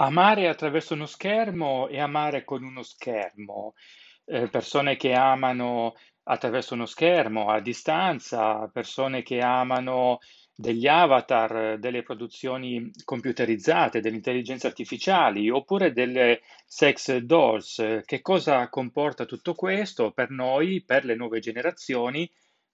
Amare attraverso uno schermo e amare con uno schermo. Eh, persone che amano attraverso uno schermo a distanza, persone che amano degli avatar, delle produzioni computerizzate, delle intelligenze artificiali, oppure delle sex dolls. Che cosa comporta tutto questo per noi, per le nuove generazioni?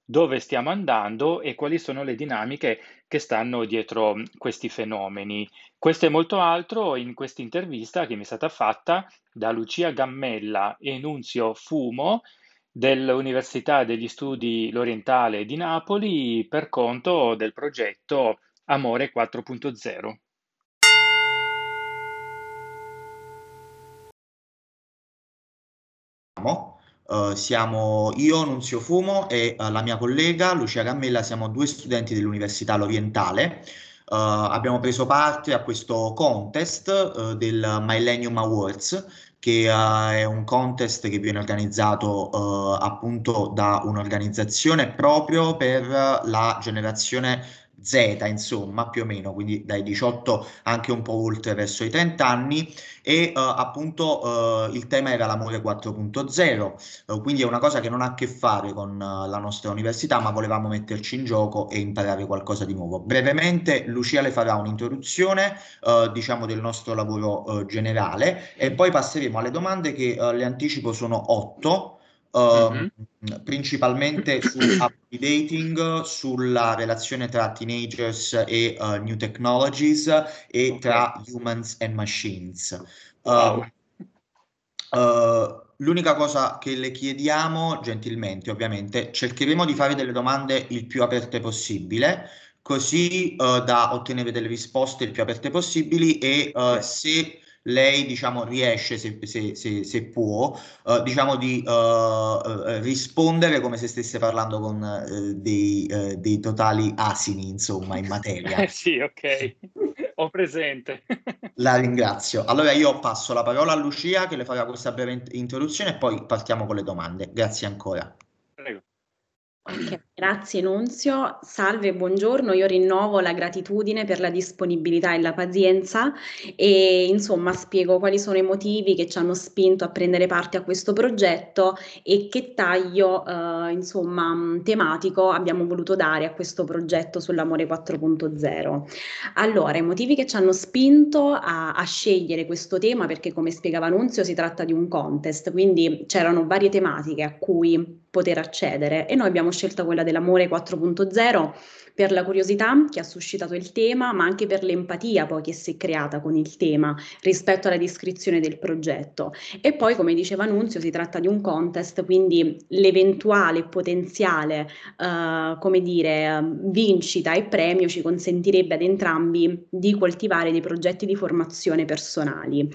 Dove stiamo andando e quali sono le dinamiche che stanno dietro questi fenomeni? Questo e molto altro in questa intervista che mi è stata fatta da Lucia Gammella e Nunzio Fumo dell'Università degli Studi L'Orientale di Napoli per conto del progetto Amore 4.0. Uh, siamo io, Nunzio Fumo e uh, la mia collega Lucia Gammella, siamo due studenti dell'Università L'Orientale. Uh, abbiamo preso parte a questo contest del Millennium Awards che è un contest che viene organizzato appunto da un'organizzazione proprio per la generazione Z, insomma, più o meno, quindi dai 18 anche un po' oltre verso i 30 anni e eh, appunto eh, il tema era l'amore 4.0, eh, quindi è una cosa che non ha a che fare con eh, la nostra università, ma volevamo metterci in gioco e imparare qualcosa di nuovo. Brevemente Lucia le farà un'introduzione, eh, diciamo, del nostro lavoro eh, generale e poi passeremo alle domande che le anticipo sono 8 Uh-huh. principalmente su updating sulla relazione tra teenagers e uh, new technologies e okay. tra humans and machines. Wow. Uh, l'unica cosa che le chiediamo, gentilmente ovviamente, cercheremo di fare delle domande il più aperte possibile, così eh, da ottenere delle risposte il più aperte possibili e okay. se lei diciamo, riesce, se, se, se, se può, uh, diciamo, di uh, rispondere come se stesse parlando con uh, dei, dei, totali asini, insomma, in materia. Eh sì, ok, ho presente. la ringrazio. Allora io passo la parola a Lucia che le farà questa breve introduzione e poi partiamo con le domande. Grazie ancora. Okay, grazie Nunzio, salve, buongiorno, io rinnovo la gratitudine per la disponibilità e la pazienza e insomma spiego quali sono i motivi che ci hanno spinto a prendere parte a questo progetto e che taglio eh, insomma tematico abbiamo voluto dare a questo progetto sull'amore 4.0. Allora, i motivi che ci hanno spinto a, a scegliere questo tema perché come spiegava Nunzio si tratta di un contest, quindi c'erano varie tematiche a cui poter accedere. E noi abbiamo scelto quella dell'amore 4.0 per la curiosità che ha suscitato il tema, ma anche per l'empatia poi che si è creata con il tema rispetto alla descrizione del progetto. E poi, come diceva Nunzio, si tratta di un contest, quindi l'eventuale potenziale, uh, come dire, vincita e premio ci consentirebbe ad entrambi di coltivare dei progetti di formazione personali.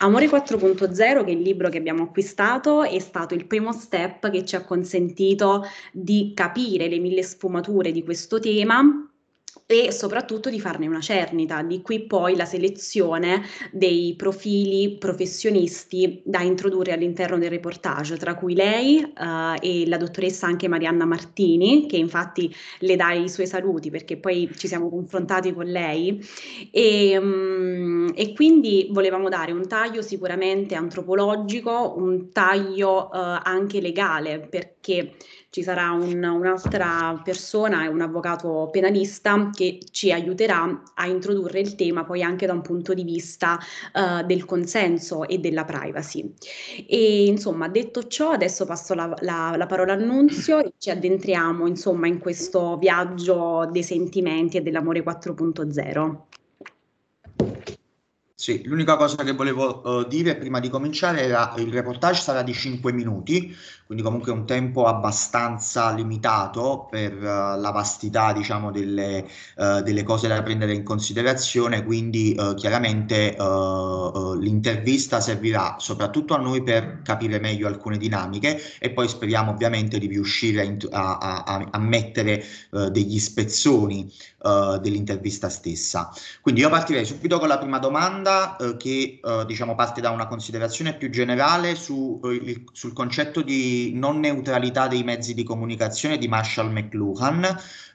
Amore 4.0, che è il libro che abbiamo acquistato, è stato il primo step che ci ha consentito di capire le mille sfumature di questo tema tema e soprattutto di farne una cernita, di qui poi la selezione dei profili professionisti da introdurre all'interno del reportage, tra cui lei uh, e la dottoressa anche Marianna Martini, che infatti le dà i suoi saluti perché poi ci siamo confrontati con lei. E, um, e quindi volevamo dare un taglio sicuramente antropologico, un taglio uh, anche legale perché ci sarà un, un'altra persona, un avvocato penalista che ci aiuterà a introdurre il tema poi anche da un punto di vista uh, del consenso e della privacy. E insomma, detto ciò, adesso passo la, la, la parola al Nunzio e ci addentriamo insomma in questo viaggio dei sentimenti e dell'amore 4.0. Sì, l'unica cosa che volevo uh, dire prima di cominciare era il reportage sarà di 5 minuti, quindi comunque un tempo abbastanza limitato per uh, la vastità, diciamo, delle, uh, delle, cose da prendere in considerazione, quindi chiaramente l'intervista servirà soprattutto a noi per capire meglio alcune dinamiche e poi speriamo ovviamente di riuscire a, a, a, a mettere degli spezzoni dell'intervista stessa. Quindi io partirei subito con la prima domanda che diciamo parte da una considerazione più generale su, il, sul concetto di non neutralità dei mezzi di comunicazione di Marshall McLuhan,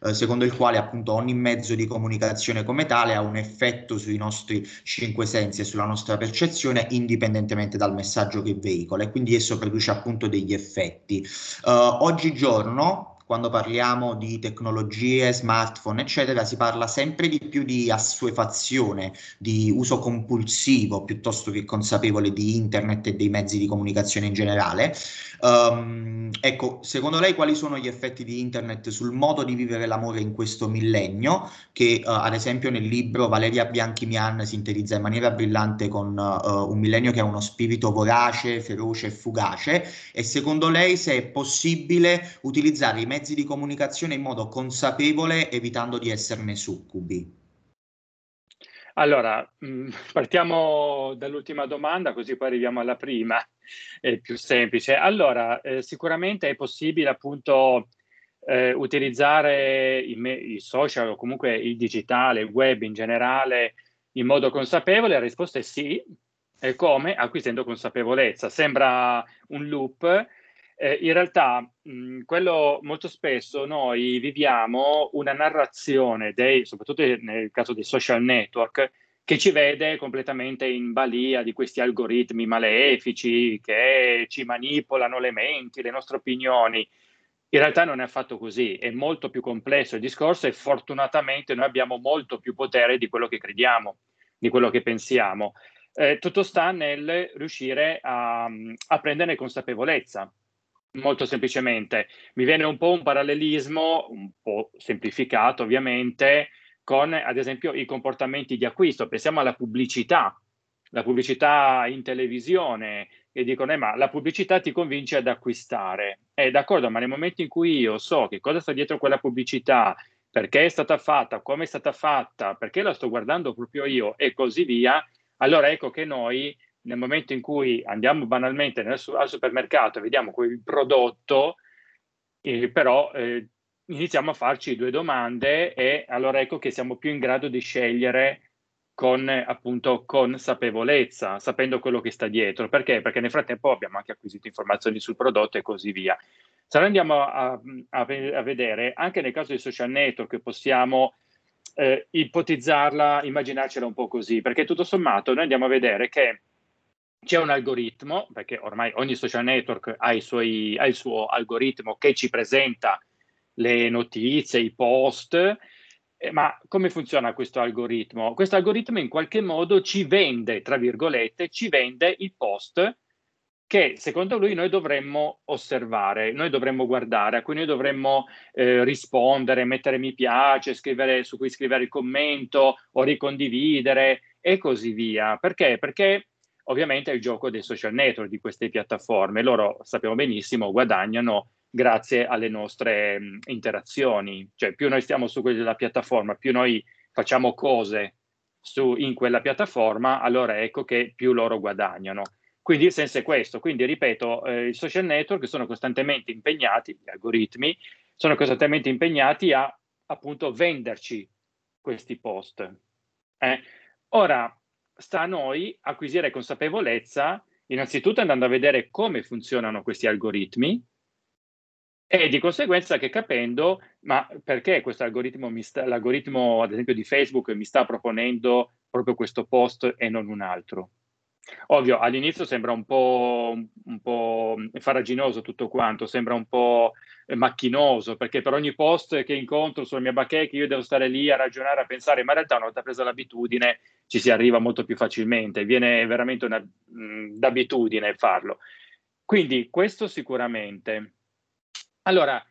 eh, secondo il quale appunto ogni mezzo di comunicazione come tale ha un effetto sui nostri cinque sensi e sulla nostra percezione indipendentemente dal messaggio che veicola e quindi esso produce appunto degli effetti. oggigiorno quando parliamo di tecnologie, smartphone, eccetera, si parla sempre di più di assuefazione, di uso compulsivo piuttosto che consapevole di internet e dei mezzi di comunicazione in generale. Um, ecco, secondo lei quali sono gli effetti di internet sul modo di vivere l'amore in questo millennio, che uh, ad esempio nel libro Valeria Bianchi-Mian sintetizza in maniera brillante con uh, un millennio che ha uno spirito vorace, feroce e fugace, e secondo lei se è possibile utilizzare i mezzi mezzi di comunicazione in modo consapevole, evitando di esserne succubi? Allora, mm, partiamo dall'ultima domanda, così poi arriviamo alla prima, è più semplice. Allora, eh, sicuramente è possibile appunto eh, utilizzare i, me- i, social o comunque il digitale, il web in generale in modo consapevole? La risposta è sì. E come? Acquisendo consapevolezza. Sembra un loop, eh, in realtà, mh, quello molto spesso noi viviamo una narrazione, dei, soprattutto nel caso dei social network, che ci vede completamente in balia di questi algoritmi malefici che ci manipolano le menti, le nostre opinioni. In realtà non è affatto così, è molto più complesso il discorso e fortunatamente noi abbiamo molto più potere di quello che crediamo, di quello che pensiamo. Eh, tutto sta nel riuscire a, a prendere consapevolezza Molto semplicemente, mi viene un po' un parallelismo, un po' semplificato ovviamente, con ad esempio i comportamenti di acquisto. Pensiamo alla pubblicità, la pubblicità in televisione, e dicono, eh, ma la pubblicità ti convince ad acquistare. Eh, d'accordo, ma nel momento in cui io so che cosa sta dietro quella pubblicità, perché è stata fatta, come è stata fatta, perché la sto guardando proprio io e così via, allora ecco che noi nel momento in cui andiamo banalmente nel, al supermercato e vediamo quel prodotto, eh, però eh, iniziamo a farci due domande e allora ecco che siamo più in grado di scegliere con appunto consapevolezza, sapendo quello che sta dietro. Perché? Perché nel frattempo abbiamo anche acquisito informazioni sul prodotto e così via. Se noi andiamo a, a, a vedere, anche nel caso dei social network possiamo eh, ipotizzarla, immaginarcela un po' così, perché tutto sommato noi andiamo a vedere che c'è un algoritmo, perché ormai ogni social network ha, suoi, ha, il suo algoritmo che ci presenta le notizie, i post, eh, ma come funziona questo algoritmo? Questo algoritmo in qualche modo ci vende, tra virgolette, ci vende il post che secondo lui noi dovremmo osservare, noi dovremmo guardare, a cui noi dovremmo eh, rispondere, mettere mi piace, scrivere, su cui scrivere il commento o ricondividere e così via. Perché? Perché ovviamente è il gioco dei social network, di queste piattaforme. Loro sappiamo benissimo guadagnano grazie alle nostre mh, interazioni, cioè più noi stiamo su quella piattaforma, più noi facciamo cose su, in quella piattaforma, allora ecco che più loro guadagnano. Quindi il senso è questo, quindi ripeto, eh, i social network sono costantemente impegnati, gli algoritmi, sono costantemente impegnati a appunto venderci questi post. Eh? Ora, sta a noi acquisire consapevolezza, innanzitutto andando a vedere come funzionano questi algoritmi e di conseguenza che capendo, ma perché questo algoritmo, mi sta, l'algoritmo ad esempio di Facebook mi sta proponendo proprio questo post e non un altro. Ovvio, all'inizio sembra un po', un po', faraginoso tutto quanto, sembra un po' macchinoso, perché per ogni post che incontro sulla mia bacheca io devo stare lì a ragionare, a pensare, ma in realtà una volta presa l'abitudine ci si arriva molto più facilmente, viene veramente una, mh, d'abitudine farlo. Quindi questo sicuramente. Allora,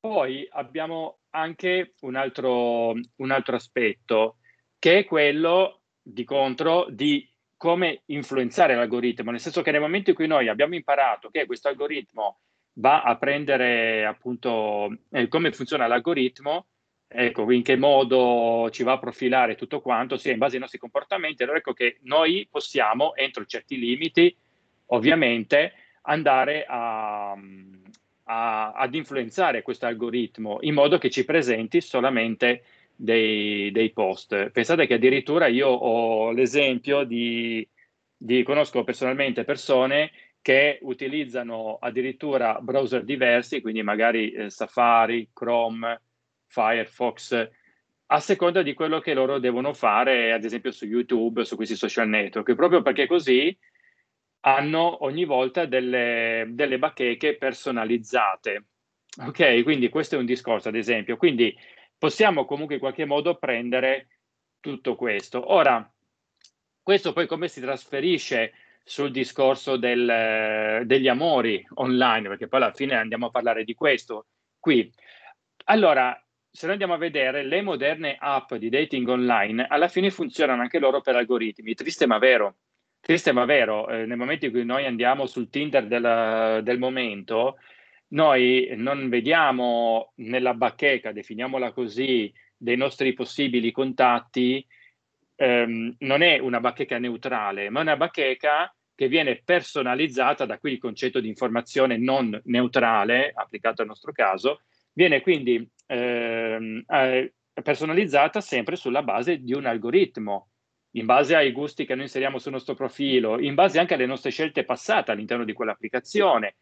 poi abbiamo anche un altro, un altro aspetto, che è quello di contro di come influenzare l'algoritmo, nel senso che nel momento in cui noi abbiamo imparato che questo algoritmo va a prendere appunto eh, come funziona l'algoritmo, ecco, in che modo ci va a profilare tutto quanto, sia in base ai nostri comportamenti, allora ecco che noi possiamo, entro certi limiti, ovviamente, andare a, a, ad influenzare questo algoritmo in modo che ci presenti solamente dei, dei post. Pensate che addirittura io ho l'esempio di, di conosco personalmente persone che utilizzano addirittura browser diversi, quindi magari eh, Safari, Chrome, Firefox, a seconda di quello che loro devono fare, ad esempio su YouTube, su questi social network, proprio perché così hanno ogni volta delle, delle bacheche personalizzate. Ok, quindi questo è un discorso, ad esempio. Quindi possiamo comunque in qualche modo prendere tutto questo. Ora, questo poi come si trasferisce sul discorso del, degli amori online, perché poi alla fine andiamo a parlare di questo qui. Allora, se noi andiamo a vedere le moderne app di dating online, alla fine funzionano anche loro per algoritmi. Triste ma vero. Triste ma vero, eh, nel momento in cui noi andiamo sul Tinder del, del momento, noi non vediamo nella bacheca, definiamola così, dei nostri possibili contatti, ehm, non è una bacheca neutrale, ma una bacheca che viene personalizzata, da qui il concetto di informazione non neutrale, applicato al nostro caso, viene quindi ehm, eh, personalizzata sempre sulla base di un algoritmo, in base ai gusti che noi inseriamo sul nostro profilo, in base anche alle nostre scelte passate all'interno di quell'applicazione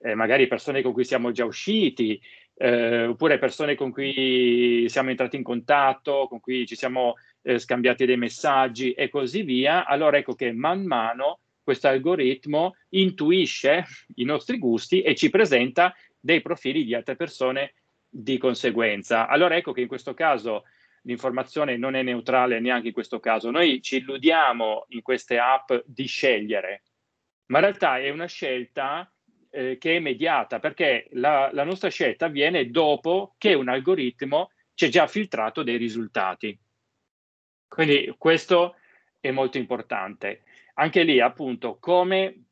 eh, magari persone con cui siamo già usciti, eh, oppure persone con cui siamo entrati in contatto, con cui ci siamo eh, scambiati dei messaggi e così via, allora ecco che man mano questo algoritmo intuisce i nostri gusti e ci presenta dei profili di altre persone di conseguenza. Allora ecco che in questo caso l'informazione non è neutrale neanche in questo caso. Noi ci illudiamo in queste app di scegliere, ma in realtà è una scelta eh, che è mediata, perché la, la nostra scelta avviene dopo che un algoritmo ci ha già filtrato dei risultati. Quindi questo è molto importante. Anche lì, appunto, come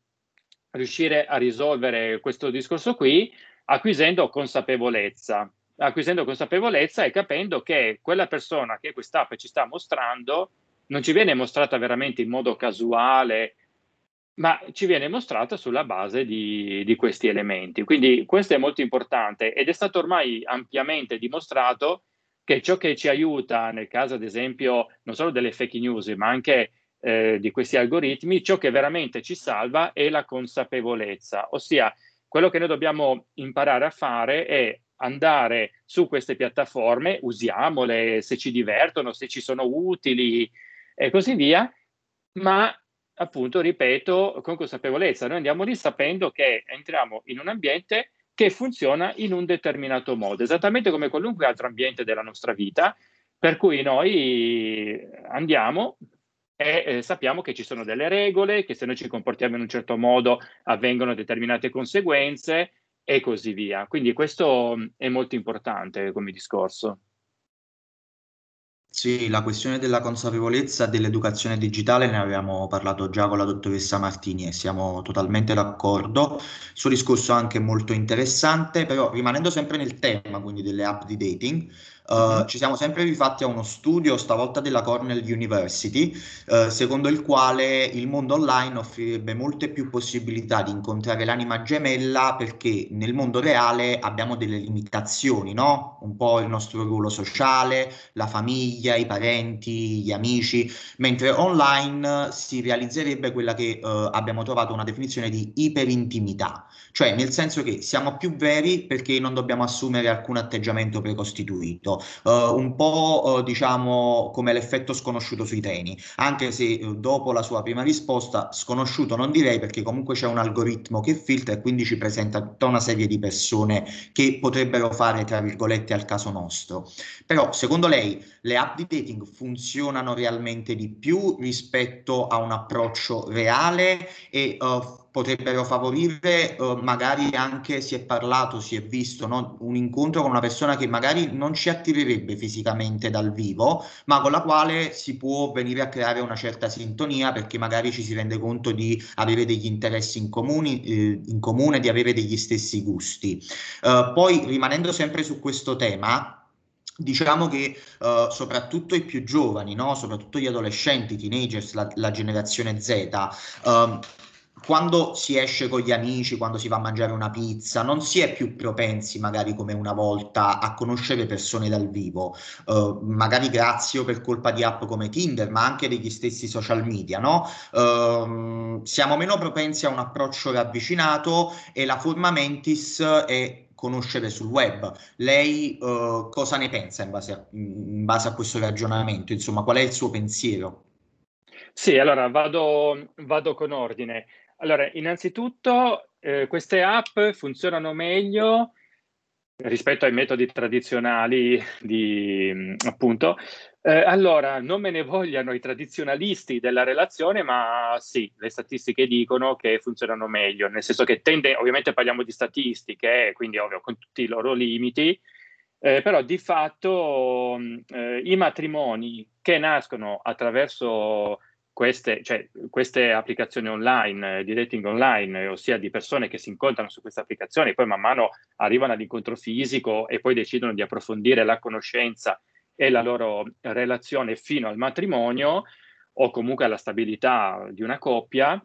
riuscire a risolvere questo discorso qui acquisendo consapevolezza. Acquisendo consapevolezza e capendo che quella persona che quest'app ci sta mostrando non ci viene mostrata veramente in modo casuale ma ci viene mostrata sulla base di, di, questi elementi. Quindi questo è molto importante ed è stato ormai ampiamente dimostrato che ciò che ci aiuta nel caso, ad esempio, non solo delle fake news, ma anche eh, di questi algoritmi, ciò che veramente ci salva è la consapevolezza, ossia quello che noi dobbiamo imparare a fare è andare su queste piattaforme, usiamole se ci divertono, se ci sono utili e così via, ma appunto, ripeto, con consapevolezza. Noi andiamo lì sapendo che entriamo in un ambiente che funziona in un determinato modo, esattamente come qualunque altro ambiente della nostra vita, per cui noi andiamo e eh, sappiamo che ci sono delle regole, che se noi ci comportiamo in un certo modo avvengono determinate conseguenze e così via. Quindi questo è molto importante come discorso. Sì, la questione della consapevolezza dell'educazione digitale ne avevamo parlato già con la dottoressa Martini e siamo totalmente d'accordo. Il suo discorso è anche molto interessante, però rimanendo sempre nel tema, quindi delle app di dating, Uh, ci siamo sempre rifatti a uno studio, stavolta della Cornell University, uh, secondo il quale il mondo online offrirebbe molte più possibilità di incontrare l'anima gemella perché nel mondo reale abbiamo delle limitazioni, no? Un po' il nostro ruolo sociale, la famiglia, i parenti, gli amici, mentre online si realizzerebbe quella che uh, abbiamo trovato una definizione di iperintimità, cioè nel senso che siamo più veri perché non dobbiamo assumere alcun atteggiamento precostituito uh, un po' uh, diciamo come l'effetto sconosciuto sui treni, anche se uh, dopo la sua prima risposta sconosciuto non direi perché comunque c'è un algoritmo che filtra e quindi ci presenta tutta una serie di persone che potrebbero fare tra virgolette al caso nostro. Però secondo lei le app di dating funzionano realmente di più rispetto a un approccio reale e uh, potrebbero favorire uh, magari anche si è parlato, si è visto no? un incontro con una persona che magari non ci attirerebbe fisicamente dal vivo, ma con la quale si può venire a creare una certa sintonia perché magari ci si rende conto di avere degli interessi in, comuni, eh, in comune, di avere degli stessi gusti. Uh, poi rimanendo sempre su questo tema, Diciamo che uh, soprattutto i più giovani, no? soprattutto gli adolescenti, i teenagers, la, la generazione Z, uh, quando si esce con gli amici, quando si va a mangiare una pizza, non si è più propensi, magari come una volta, a conoscere persone dal vivo, uh, magari grazie o per colpa di app come Tinder, ma anche degli stessi social media, no? Uh, siamo meno propensi a un approccio ravvicinato e la forma mentis è conoscere sul web. Lei uh, cosa ne pensa in base, a, in base a questo ragionamento? Insomma, qual è il suo pensiero? Sì, allora vado, vado con ordine. Allora, innanzitutto eh, queste app funzionano meglio rispetto ai metodi tradizionali di appunto. Eh, allora, non me ne vogliano i tradizionalisti della relazione, ma sì, le statistiche dicono che funzionano meglio, nel senso che tende, ovviamente parliamo di statistiche, quindi ovvio con tutti i loro limiti, eh, però di fatto eh, i matrimoni che nascono attraverso queste, cioè, queste applicazioni online, eh, di dating online, ossia di persone che si incontrano su queste applicazioni, poi man mano arrivano all'incontro fisico e poi decidono di approfondire la conoscenza e la loro relazione fino al matrimonio o comunque alla stabilità di una coppia,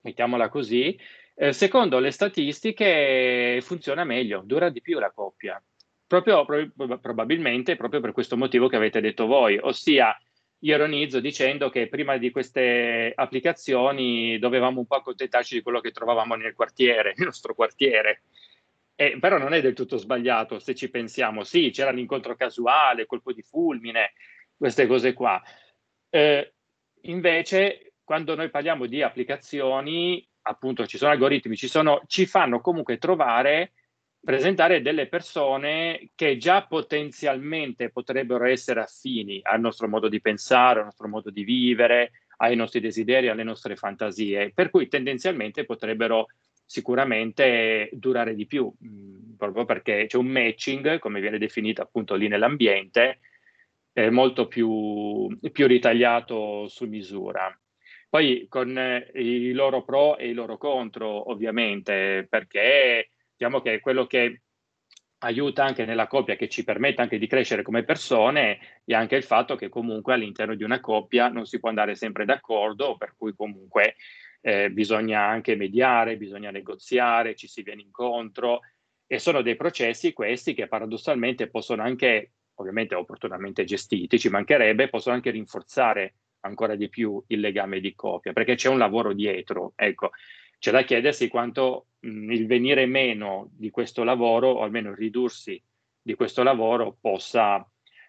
mettiamola così, eh, secondo le statistiche funziona meglio, dura di più la coppia, proprio, pro- probabilmente proprio per questo motivo che avete detto voi, ossia ironizzo dicendo che prima di queste applicazioni dovevamo un po' accontentarci di quello che trovavamo nel quartiere, nel nostro quartiere. Eh, però non è del tutto sbagliato se ci pensiamo. Sì, c'era l'incontro casuale, colpo di fulmine, queste cose qua. Eh, invece, quando noi parliamo di applicazioni, appunto ci sono algoritmi, ci, sono, ci fanno comunque trovare presentare delle persone che già potenzialmente potrebbero essere affini al nostro modo di pensare, al nostro modo di vivere, ai nostri desideri, alle nostre fantasie, per cui tendenzialmente potrebbero sicuramente durare di più, mm, proprio perché c'è un matching, come viene definito appunto lì nell'ambiente, eh, molto più, più ritagliato su misura. Poi con eh, i loro pro e i loro contro, ovviamente, perché diciamo che quello che aiuta anche nella coppia, che ci permette anche di crescere come persone, è anche il fatto che comunque all'interno di una coppia non si può andare sempre d'accordo, per cui comunque eh, bisogna anche mediare, bisogna negoziare, ci si viene incontro e sono dei processi questi che paradossalmente possono anche, ovviamente opportunamente gestiti, ci mancherebbe, possono anche rinforzare ancora di più il legame di coppia, perché c'è un lavoro dietro. Ecco, c'è da chiedersi quanto mh, il venire meno di questo lavoro, o almeno il ridursi di questo lavoro, possa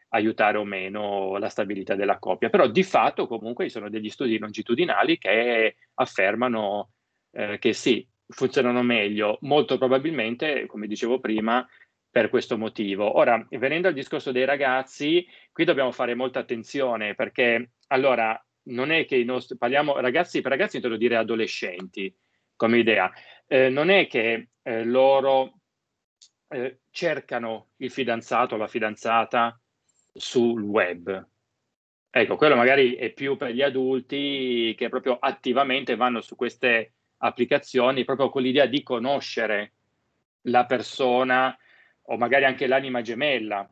aiutare o meno la stabilità della coppia. Però di fatto comunque ci sono degli studi longitudinali che affermano eh, che sì, funzionano meglio, molto probabilmente, come dicevo prima, per questo motivo. Ora, venendo al discorso dei ragazzi, qui dobbiamo fare molta attenzione perché allora non è che i nostri parliamo ragazzi per ragazzi intendo dire adolescenti come idea. Eh, non è che eh, loro eh, cercano il fidanzato o la fidanzata sul web. Ecco, quello magari è più per gli adulti che proprio attivamente vanno su queste applicazioni proprio con l'idea di conoscere la persona o magari anche l'anima gemella,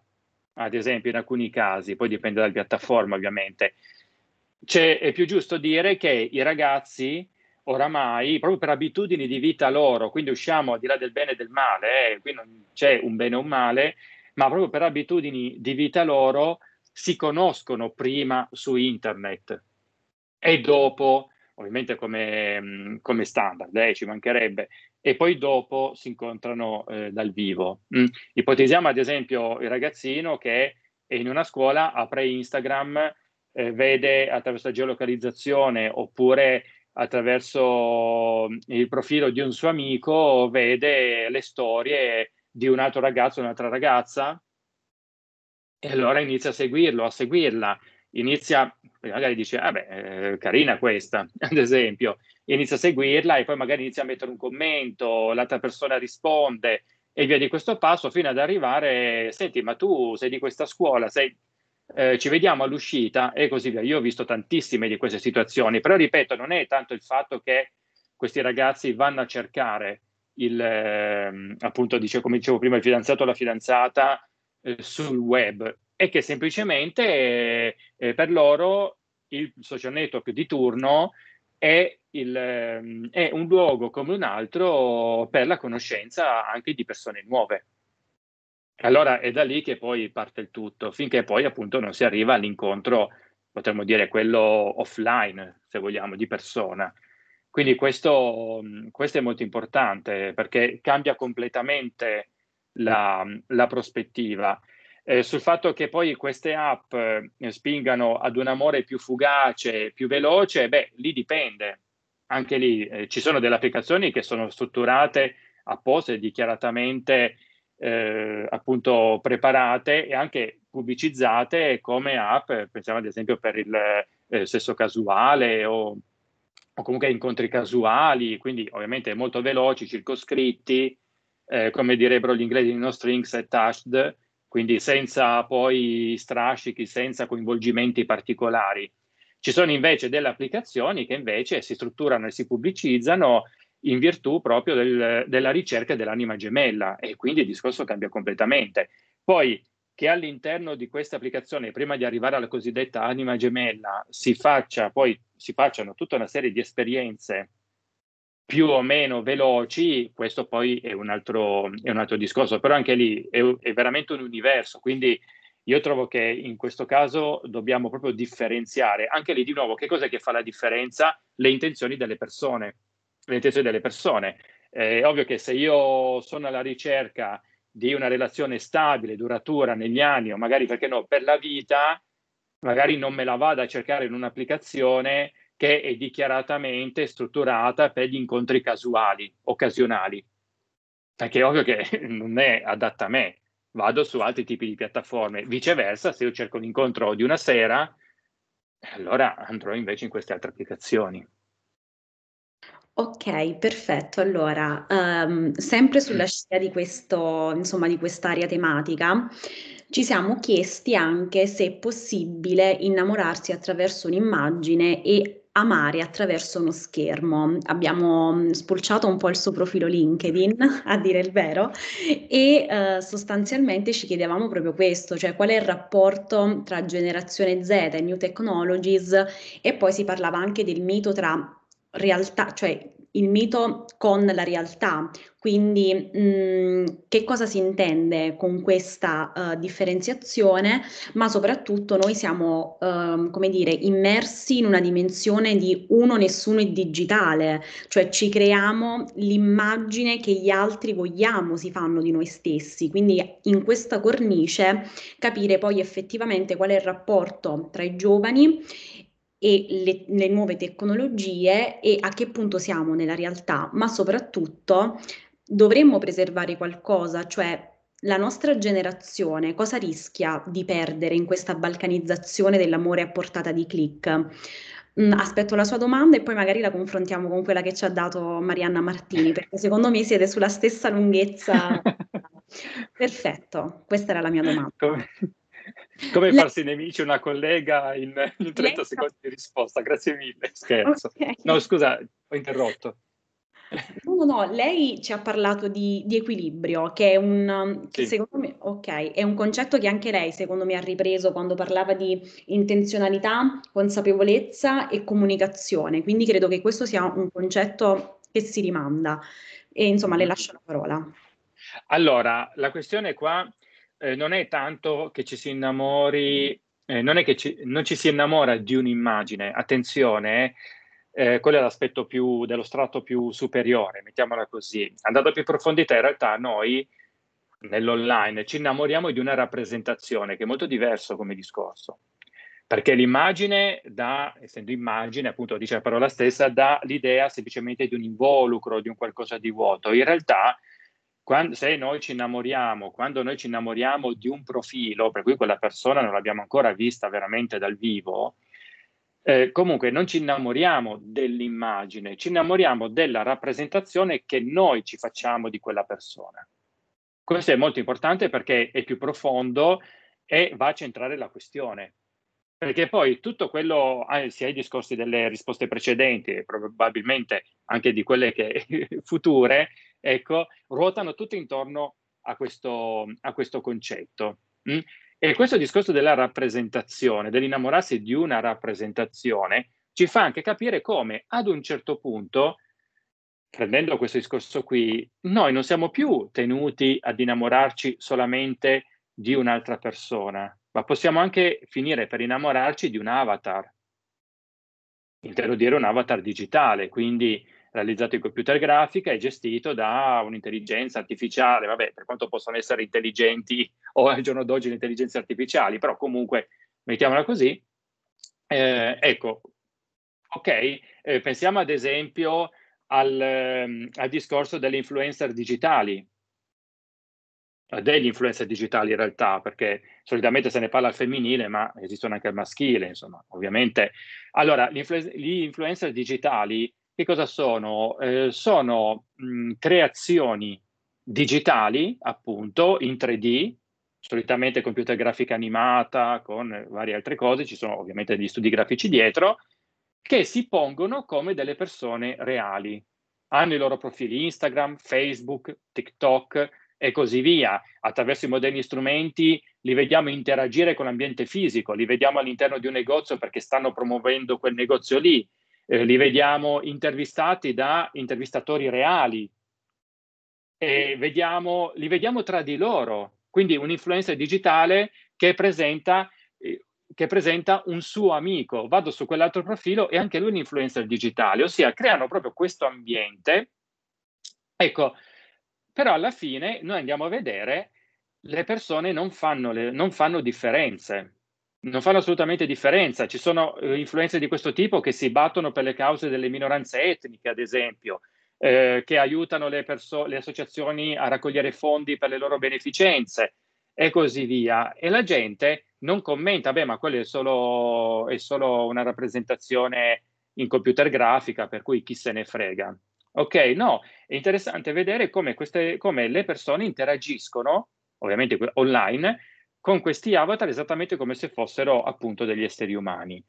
ad esempio in alcuni casi, poi dipende dalla piattaforma ovviamente. C'è, è più giusto dire che i ragazzi oramai, proprio per abitudini di vita loro, quindi usciamo al di là del bene e del male, eh, qui non c'è un bene o un male, ma proprio per abitudini di vita loro si conoscono prima su internet e dopo, ovviamente come, come standard, eh, ci mancherebbe, e poi dopo si incontrano eh, dal vivo. Mm. Ipotizziamo ad esempio il ragazzino che è in una scuola, apre Instagram, eh, vede attraverso la geolocalizzazione oppure attraverso il profilo di un suo amico vede le storie di un altro ragazzo, un'altra ragazza. E allora inizia a seguirlo, a seguirla, inizia, magari dice, ah beh, eh, carina questa, ad esempio, inizia a seguirla e poi magari inizia a mettere un commento, l'altra persona risponde e via di questo passo fino ad arrivare, senti, ma tu sei di questa scuola, sei eh, ci vediamo all'uscita e così via. Io ho visto tantissime di queste situazioni, però ripeto, non è tanto il fatto che questi ragazzi vanno a cercare il, eh, appunto, dice, come dicevo prima, il fidanzato o la fidanzata eh, sul web, è che semplicemente eh, per loro il social network di turno è, il, ehm, è un luogo come un altro per la conoscenza anche di persone nuove. Allora è da lì che poi parte il tutto, finché poi appunto non si arriva all'incontro, potremmo dire quello offline, se vogliamo, di persona. Quindi questo, questo è molto importante perché cambia completamente la, la prospettiva. Eh, sul fatto che poi queste app eh, spingano ad un amore più fugace, più veloce, beh, lì dipende. Anche lì eh, ci sono delle applicazioni che sono strutturate apposta e dichiaratamente eh, appunto preparate e anche pubblicizzate come app, pensiamo ad esempio per il eh, sesso casuale o, o, comunque incontri casuali, quindi ovviamente molto veloci, circoscritti, eh, come direbbero gli inglesi no strings attached, quindi senza poi strascichi, senza coinvolgimenti particolari. Ci sono invece delle applicazioni che invece si strutturano e si pubblicizzano in virtù proprio del, della ricerca dell'anima gemella e quindi il discorso cambia completamente. Poi che all'interno di questa applicazione, prima di arrivare alla cosiddetta anima gemella, si faccia poi si facciano tutta una serie di esperienze più o meno veloci, questo poi è un altro, è un altro discorso, però anche lì è, è veramente un universo, quindi io trovo che in questo caso dobbiamo proprio differenziare, anche lì di nuovo, che cosa che fa la differenza? Le intenzioni delle persone le intenzioni delle persone. È ovvio che se io sono alla ricerca di una relazione stabile, duratura negli anni o magari perché no, per la vita, magari non me la vado a cercare in un'applicazione che è dichiaratamente strutturata per gli incontri casuali, occasionali. Perché è ovvio che non è adatta a me, vado su altri tipi di piattaforme. Viceversa, se io cerco l'incontro di una sera, allora andrò invece in queste altre applicazioni. Ok, perfetto. Allora, ehm, sempre sulla scia di questo, insomma, di quest'area tematica, ci siamo chiesti anche se è possibile innamorarsi attraverso un'immagine e amare attraverso uno schermo. Abbiamo mm, spulciato un po' il suo profilo LinkedIn, a dire il vero, e eh, sostanzialmente ci chiedevamo proprio questo, cioè qual è il rapporto tra generazione Z e New Technologies e poi si parlava anche del mito tra realtà, cioè il mito con la realtà. Quindi mh, mm, che cosa si intende con questa uh, differenziazione? Ma soprattutto noi siamo, uh, come dire, immersi in una dimensione di uno nessuno è digitale, cioè ci creiamo l'immagine che gli altri vogliamo si fanno di noi stessi. Quindi in questa cornice capire poi effettivamente qual è il rapporto tra i giovani e le, le, nuove tecnologie e a che punto siamo nella realtà, ma soprattutto dovremmo preservare qualcosa, cioè la nostra generazione cosa rischia di perdere in questa balcanizzazione dell'amore a portata di click? Mm, aspetto la sua domanda e poi magari la confrontiamo con quella che ci ha dato Marianna Martini, perché secondo me siete sulla stessa lunghezza. Perfetto, questa era la mia domanda. Come farsi nemici una collega in, in 30 lei... secondi di risposta, grazie mille, scherzo. Okay. No, scusa, ho interrotto. No, no, no, lei ci ha parlato di, di equilibrio, che è un, che sì. secondo me, ok, è un concetto che anche lei, secondo me, ha ripreso quando parlava di intenzionalità, consapevolezza e comunicazione. Quindi credo che questo sia un concetto che si rimanda. E insomma, le mm-hmm. lascio la parola. Allora, la questione qua eh, non è tanto che ci si innamori, eh, non è che ci, non ci si innamora di un'immagine, attenzione, eh, quello è l'aspetto più, dello strato più superiore, mettiamola così. Andando più in profondità, in realtà noi nell'online ci innamoriamo di una rappresentazione che è molto diverso come discorso. Perché l'immagine dà, essendo immagine, appunto dice la parola stessa, dà l'idea semplicemente di un involucro, di un qualcosa di vuoto. In realtà quando, se noi ci innamoriamo, quando noi ci innamoriamo di un profilo, per cui quella persona non l'abbiamo ancora vista veramente dal vivo, eh, comunque non ci innamoriamo dell'immagine, ci innamoriamo della rappresentazione che noi ci facciamo di quella persona. Questo è molto importante perché è più profondo e va a centrare la questione. Perché poi tutto quello, sia i discorsi delle risposte precedenti probabilmente anche di quelle che, future, ecco, ruotano tutte intorno a questo, a questo concetto. Mm? E questo discorso della rappresentazione, dell'innamorarsi di una rappresentazione, ci fa anche capire come ad un certo punto, prendendo questo discorso qui, noi non siamo più tenuti ad innamorarci solamente di un'altra persona, ma possiamo anche finire per innamorarci di un avatar. Intendo dire un avatar digitale, quindi realizzato in computer grafica e gestito da un'intelligenza artificiale, vabbè, per quanto possono essere intelligenti o al giorno d'oggi le intelligenze artificiali, però comunque mettiamola così. Eh, ecco, ok, eh, pensiamo ad esempio al, ehm, al discorso delle influencer digitali, degli influencer digitali in realtà, perché solitamente se ne parla al femminile, ma esistono anche al maschile, insomma, ovviamente. Allora, gli, gli influencer digitali che cosa sono? Eh, sono mh, creazioni digitali, appunto, in 3D, solitamente computer grafica animata, con varie altre cose, ci sono ovviamente degli studi grafici dietro, che si pongono come delle persone reali. Hanno i loro profili Instagram, Facebook, TikTok, e così via. Attraverso i moderni strumenti li vediamo interagire con l'ambiente fisico, li vediamo all'interno di un negozio perché stanno promuovendo quel negozio lì, eh, li vediamo intervistati da intervistatori reali e vediamo, li vediamo tra di loro. Quindi un influencer digitale che presenta, eh, che presenta un suo amico. Vado su quell'altro profilo e anche lui è un influencer digitale, ossia creano proprio questo ambiente. Ecco, però alla fine noi andiamo a vedere le persone non fanno, le, non fanno differenze, non fanno assolutamente differenza. Ci sono eh, influenze di questo tipo che si battono per le cause delle minoranze etniche, ad esempio, eh, che aiutano le, perso- le associazioni a raccogliere fondi per le loro beneficenze e così via. E la gente non commenta, beh, ma quella è solo, è solo una rappresentazione in computer grafica, per cui chi se ne frega. Ok, no, è interessante vedere come, queste, come le persone interagiscono, ovviamente online, con questi avatar esattamente come se fossero appunto degli esseri umani.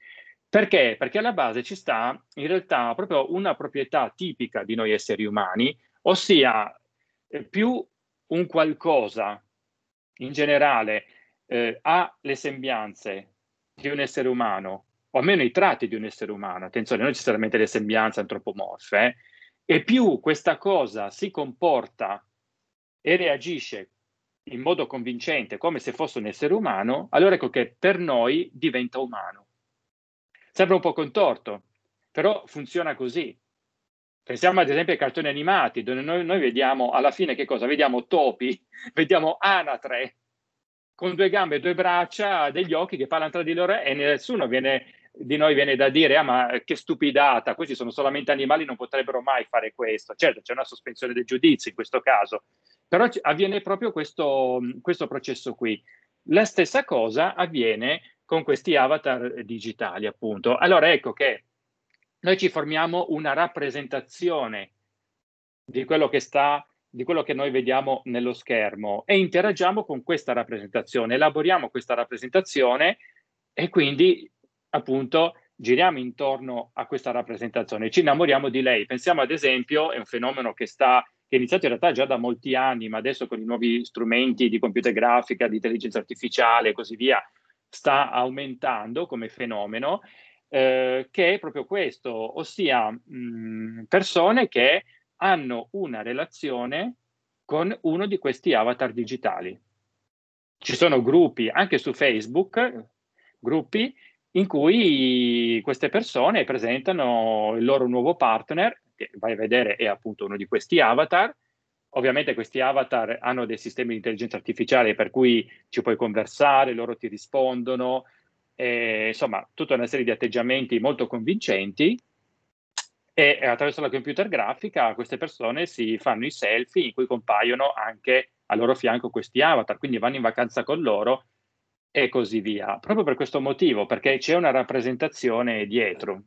Perché? Perché alla base ci sta in realtà proprio una proprietà tipica di noi esseri umani, ossia eh, più un qualcosa in generale eh, ha le sembianze di un essere umano, o almeno i tratti di un essere umano, attenzione, non necessariamente le sembianze antropomorfe, eh, e più questa cosa si comporta e reagisce in modo convincente come se fosse un essere umano, allora ecco che per noi diventa umano. Sembra un po' contorto, però funziona così. Pensiamo ad esempio ai cartoni animati, dove noi, noi vediamo alla fine che cosa? Vediamo topi, vediamo anatre con due gambe due braccia, degli occhi che parlano tra di loro e nessuno viene di noi viene da dire, ah ma che stupidata, questi sono solamente animali, non potrebbero mai fare questo. Certo, c'è una sospensione del giudizio in questo caso, però avviene proprio questo, questo processo qui. La stessa cosa avviene con questi avatar digitali, appunto. Allora ecco che noi ci formiamo una rappresentazione di quello che sta di quello che noi vediamo nello schermo e interagiamo con questa rappresentazione, elaboriamo questa rappresentazione e quindi appunto giriamo intorno a questa rappresentazione, ci innamoriamo di lei. Pensiamo ad esempio, è un fenomeno che sta che è iniziato in realtà già da molti anni, ma adesso con i nuovi strumenti di computer grafica, di intelligenza artificiale e così via, sta aumentando come fenomeno, eh, che è proprio questo, ossia mh, persone che hanno una relazione con uno di questi avatar digitali. Ci sono gruppi anche su Facebook, gruppi in cui queste persone presentano il loro nuovo partner, che vai a vedere è appunto uno di questi avatar. Ovviamente questi avatar hanno dei sistemi di intelligenza artificiale per cui ci puoi conversare, loro ti rispondono, e, insomma tutta una serie di atteggiamenti molto convincenti e attraverso la computer grafica queste persone si fanno i selfie in cui compaiono anche al loro fianco questi avatar, quindi vanno in vacanza con loro e così via, proprio per questo motivo, perché c'è una rappresentazione dietro.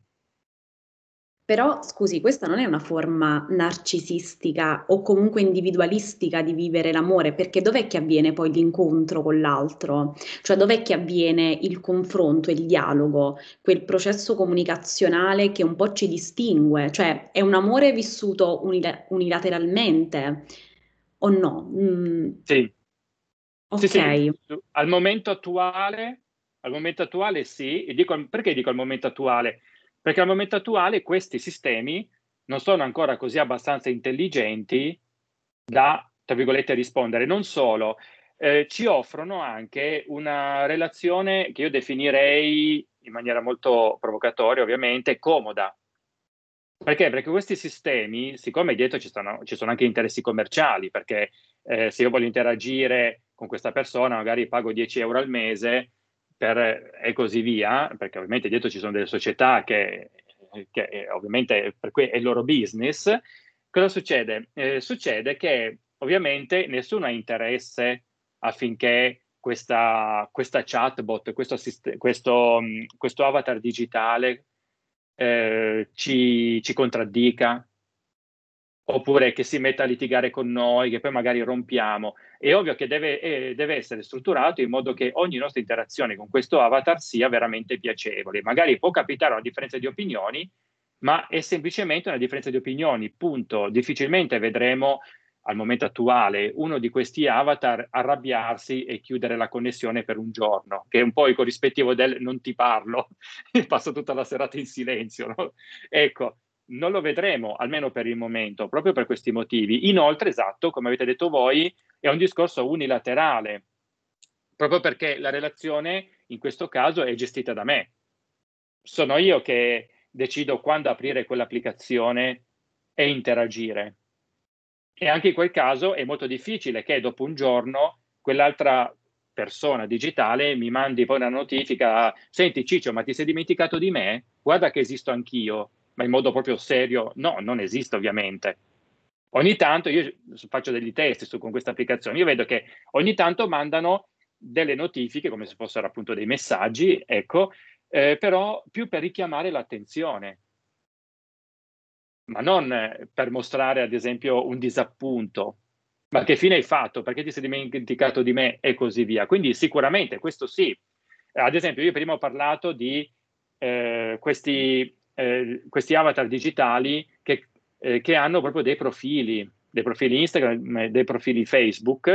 Però, scusi, questa non è una forma narcisistica o comunque individualistica di vivere l'amore, perché dov'è che avviene poi l'incontro con l'altro? Cioè dov'è che avviene il confronto, il dialogo, quel processo comunicazionale che un po' ci distingue? Cioè è un amore vissuto unil- unilateralmente o no? Mm. Sì, Ok. Sì, sì, al momento attuale, al momento attuale sì, e dico, perché dico al momento attuale? Perché al momento attuale questi sistemi non sono ancora così abbastanza intelligenti da, tra virgolette, rispondere. Non solo, eh, ci offrono anche una relazione che io definirei in maniera molto provocatoria, ovviamente, comoda. Perché? Perché questi sistemi, siccome dietro ci, stanno, ci sono anche interessi commerciali, perché eh, se io voglio interagire con questa persona, magari pago 10 euro al mese per, e così via, perché ovviamente dietro ci sono delle società che, che eh, ovviamente per cui è il loro business, cosa succede? Eh, succede che ovviamente nessuno ha interesse affinché questa, questa chatbot, questo, questo, questo, avatar digitale eh, ci, ci contraddica, oppure che si metta a litigare con noi, che poi magari rompiamo. È ovvio che deve, eh, deve, essere strutturato in modo che ogni nostra interazione con questo avatar sia veramente piacevole. Magari può capitare una differenza di opinioni, ma è semplicemente una differenza di opinioni, punto. Difficilmente vedremo al momento attuale uno di questi avatar arrabbiarsi e chiudere la connessione per un giorno, che è un po' il corrispettivo del non ti parlo, passo tutta la serata in silenzio. No? Ecco, non lo vedremo, almeno per il momento, proprio per questi motivi. Inoltre, esatto, come avete detto voi, è un discorso unilaterale, proprio perché la relazione in questo caso è gestita da me. Sono io che decido quando aprire quell'applicazione e interagire. E anche in quel caso è molto difficile che dopo un giorno quell'altra persona digitale mi mandi poi una notifica, senti Ciccio, ma ti sei dimenticato di me? Guarda che esisto anch'io ma in modo proprio serio, no, non esiste ovviamente. Ogni tanto io faccio degli test su, con questa applicazione, io vedo che ogni tanto mandano delle notifiche come se fossero appunto dei messaggi, ecco, eh, però più per richiamare l'attenzione, ma non per mostrare ad esempio un disappunto, ma che fine hai fatto, perché ti sei dimenticato di me e così via. Quindi sicuramente questo sì. Ad esempio io prima ho parlato di eh, questi eh, questi avatar digitali che, eh, che, hanno proprio dei profili, dei profili Instagram, dei profili Facebook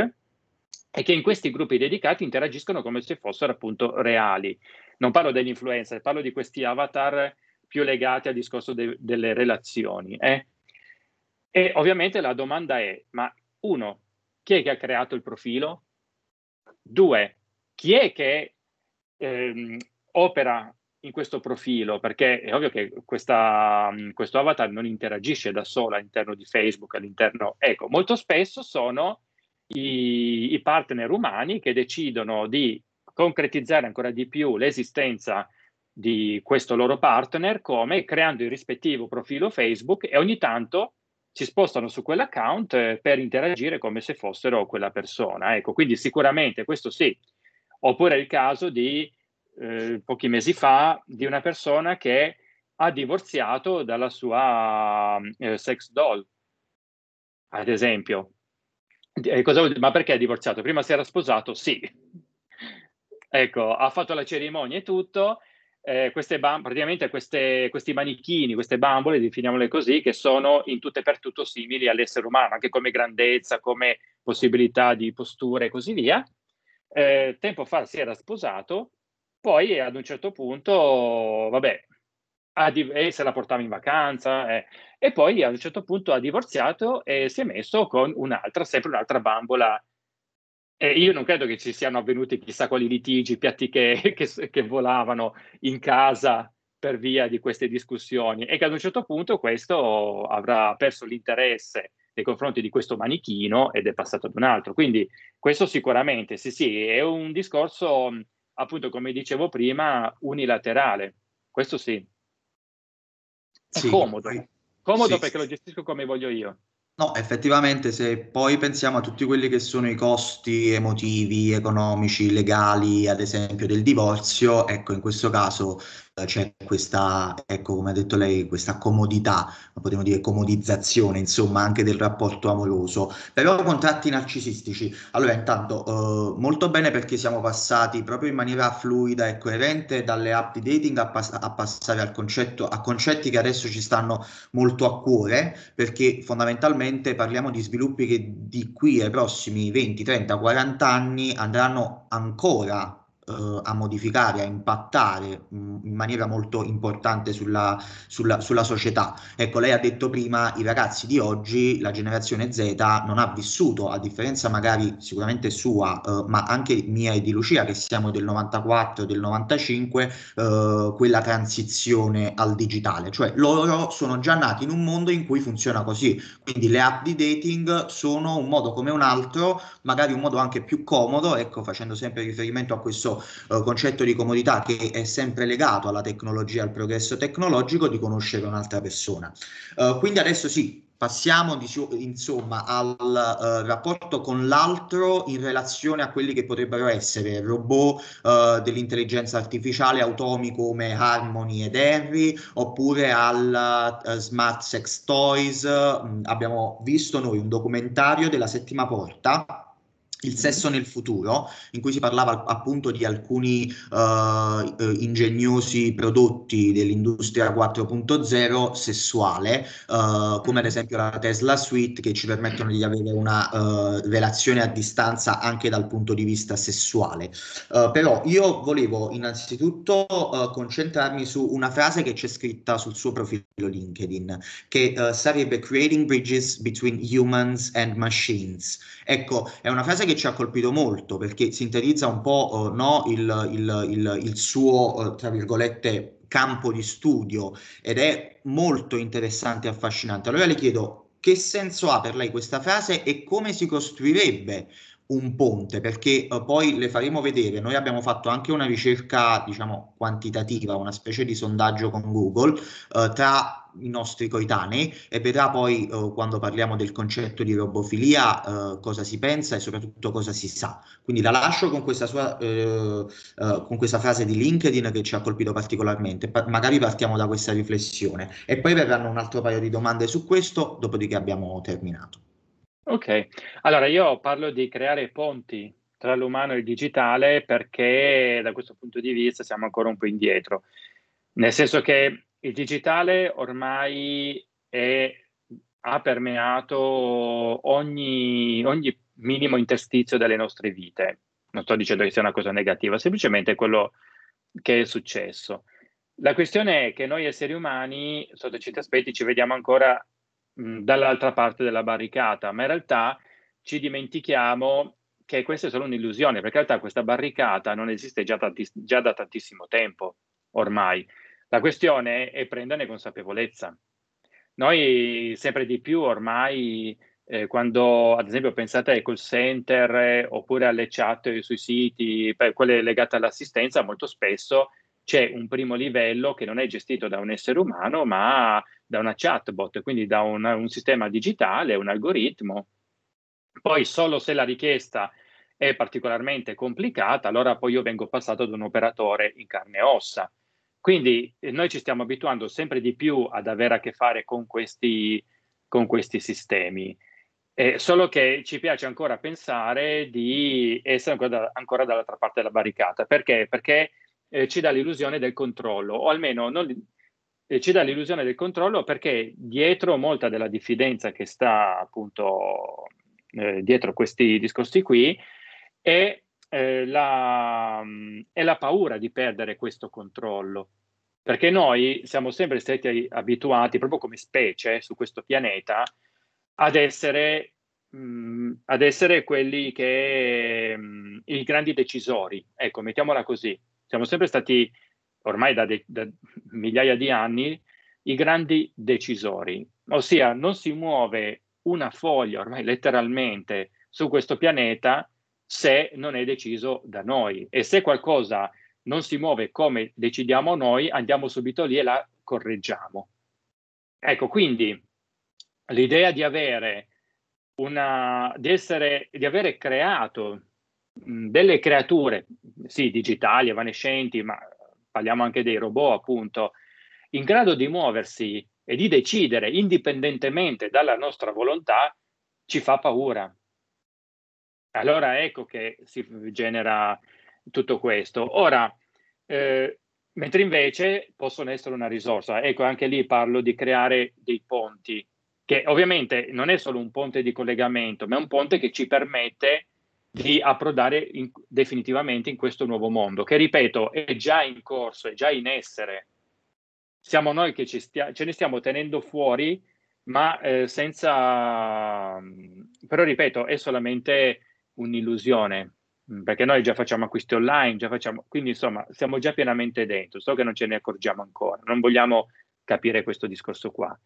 e che in questi gruppi dedicati interagiscono come se fossero appunto reali. Non parlo degli influencer, parlo di questi avatar più legati al discorso de- delle relazioni. Eh? E ovviamente la domanda è, ma uno, chi è che ha creato il profilo? Due, chi è che ehm, opera in questo profilo, perché è ovvio che questa, questo avatar non interagisce da solo all'interno di Facebook, all'interno, ecco, molto spesso sono i, i partner umani che decidono di concretizzare ancora di più l'esistenza di questo loro partner come creando il rispettivo profilo Facebook e ogni tanto si spostano su quell'account eh, per interagire come se fossero quella persona. Ecco, quindi sicuramente questo sì. Oppure è il caso di eh, pochi mesi fa di una persona che ha divorziato dalla sua eh, sex doll, ad esempio. Eh, ma perché ha divorziato? Prima si era sposato? Sì. ecco, ha fatto la cerimonia e tutto. Eh, queste bam- praticamente queste, questi manichini, queste bambole, definiamole così, che sono in tutto e per tutto simili all'essere umano, anche come grandezza, come possibilità di postura e così via. Eh, tempo fa si era sposato poi ad un certo punto, vabbè, e se la portava in vacanza eh, e poi ad un certo punto ha divorziato e si è messo con un'altra, sempre un'altra bambola. E io non credo che ci siano avvenuti chissà quali litigi, piatti che, che, che volavano in casa per via di queste discussioni e che ad un certo punto questo avrà perso l'interesse nei confronti di questo manichino ed è passato ad un altro. Quindi questo sicuramente, sì, sì, è un discorso appunto, come dicevo prima, unilaterale. Questo sì. È sì, comodo. Comodo sì, perché lo gestisco come voglio io. No, effettivamente se poi pensiamo a tutti quelli che sono i costi emotivi, economici, legali, ad esempio del divorzio, ecco, in questo caso c'è questa, ecco, come ha detto lei, questa comodità, potremmo dire comodizzazione, insomma, anche del rapporto amoroso. Però contratti narcisistici, allora intanto eh, molto bene perché siamo passati proprio in maniera fluida e coerente dalle app di dating a, pass- a passare al concetto, a concetti che adesso ci stanno molto a cuore, perché fondamentalmente parliamo di sviluppi che di qui ai prossimi 20, 30, 40 anni andranno ancora eh, a modificare, a impattare mh, mm, in maniera molto importante sulla, sulla, sulla, società. Ecco, lei ha detto prima, i ragazzi di oggi, la generazione Z, non ha vissuto, a differenza magari sicuramente sua, eh, ma anche mia e di Lucia, che siamo del 94, del 95, eh, quella transizione al digitale. Cioè loro sono già nati in un mondo in cui funziona così. Quindi le app di dating sono un modo come un altro, magari un modo anche più comodo, ecco, facendo sempre riferimento a questo uh, concetto di comodità che è sempre legato alla tecnologia, al progresso tecnologico, di conoscere un'altra persona. Uh, quindi adesso sì, Passiamo insomma al uh, rapporto con l'altro in relazione a quelli che potrebbero essere robot uh, dell'intelligenza artificiale automi come Harmony ed Henry oppure al uh, smart sex toys. Mm, abbiamo visto noi un documentario della settima porta il sesso nel futuro, in cui si parlava appunto di alcuni uh, ingegnosi prodotti dell'industria 4.0 sessuale, uh, come ad esempio la Tesla Suite, che ci permettono di avere una uh, relazione a distanza anche dal punto di vista sessuale. però io volevo innanzitutto concentrarmi su una frase che c'è scritta sul suo profilo LinkedIn, che sarebbe Creating Bridges Between Humans and Machines. Ecco, è una frase che ci ha colpito molto perché sintetizza un po' uh, no, il, il, il, il, suo, uh, tra virgolette, campo di studio ed è molto interessante e affascinante. Allora le chiedo che senso ha per lei questa frase e come si costruirebbe un ponte, perché uh, poi le faremo vedere, noi abbiamo fatto anche una ricerca, diciamo, quantitativa, una specie di sondaggio con Google uh, tra i nostri coetanei e vedrà poi uh, quando parliamo del concetto di robofilia uh, cosa si pensa e soprattutto cosa si sa. Quindi la lascio con questa, sua, uh, con questa frase di LinkedIn che ci ha colpito particolarmente. Pa- magari partiamo da questa riflessione e poi verranno un altro paio di domande su questo, dopodiché abbiamo terminato. Ok, allora io parlo di creare ponti tra l'umano e il digitale perché da questo punto di vista siamo ancora un po' indietro, nel senso che il digitale ormai è, ha permeato ogni, ogni minimo interstizio delle nostre vite. Non sto dicendo che sia una cosa negativa, semplicemente quello che è successo. La questione è che noi esseri umani, sotto certi aspetti, ci vediamo ancora mh, dall'altra parte della barricata, ma in realtà ci dimentichiamo che questa è solo un'illusione, perché in realtà questa barricata non esiste già, tanti, già da tantissimo tempo ormai. La questione è prenderne consapevolezza. Noi sempre di più ormai, eh, quando ad esempio pensate ai call center eh, oppure alle chat sui siti, per quelle legate all'assistenza, molto spesso c'è un primo livello che non è gestito da un essere umano, ma da una chatbot, quindi da un, un sistema digitale, un algoritmo. Poi solo se la richiesta è particolarmente complicata, allora poi io vengo passato ad un operatore in carne e ossa. Quindi eh, noi ci stiamo abituando sempre di più ad avere a che fare con questi, con questi sistemi. Eh, solo che ci piace ancora pensare di essere ancora, da, ancora dall'altra parte della barricata. Perché? Perché eh, ci dà l'illusione del controllo, o almeno non, eh, ci dà l'illusione del controllo perché dietro molta della diffidenza che sta appunto eh, dietro questi discorsi qui è eh, la, mm, è la paura di perdere questo controllo. Perché noi siamo sempre stati abituati, proprio come specie su questo pianeta, ad essere, mh, mm, ad essere quelli che mh, mm, i grandi decisori. Ecco, mettiamola così. Siamo sempre stati, ormai da, de- da migliaia di anni, i grandi decisori. Ossia, non si muove una foglia, ormai letteralmente, su questo pianeta se non è deciso da noi. E se qualcosa non si muove come decidiamo noi, andiamo subito lì e la correggiamo. Ecco, quindi l'idea di avere una, di essere, di avere creato delle creature, sì, digitali, evanescenti, ma parliamo anche dei robot, appunto, in grado di muoversi e di decidere indipendentemente dalla nostra volontà, ci fa paura. Allora ecco che si genera tutto questo. Ora, eh, mentre invece possono essere una risorsa, ecco anche lì parlo di creare dei ponti, che ovviamente non è solo un ponte di collegamento, ma è un ponte che ci permette di approdare in, definitivamente in questo nuovo mondo, che ripeto è già in corso, è già in essere. Siamo noi che stia, ce ne stiamo tenendo fuori, ma eh, senza... Però ripeto, è solamente un'illusione, perché noi già facciamo acquisti online, già facciamo, quindi insomma siamo già pienamente dentro, so che non ce ne accorgiamo ancora, non vogliamo capire questo discorso qua.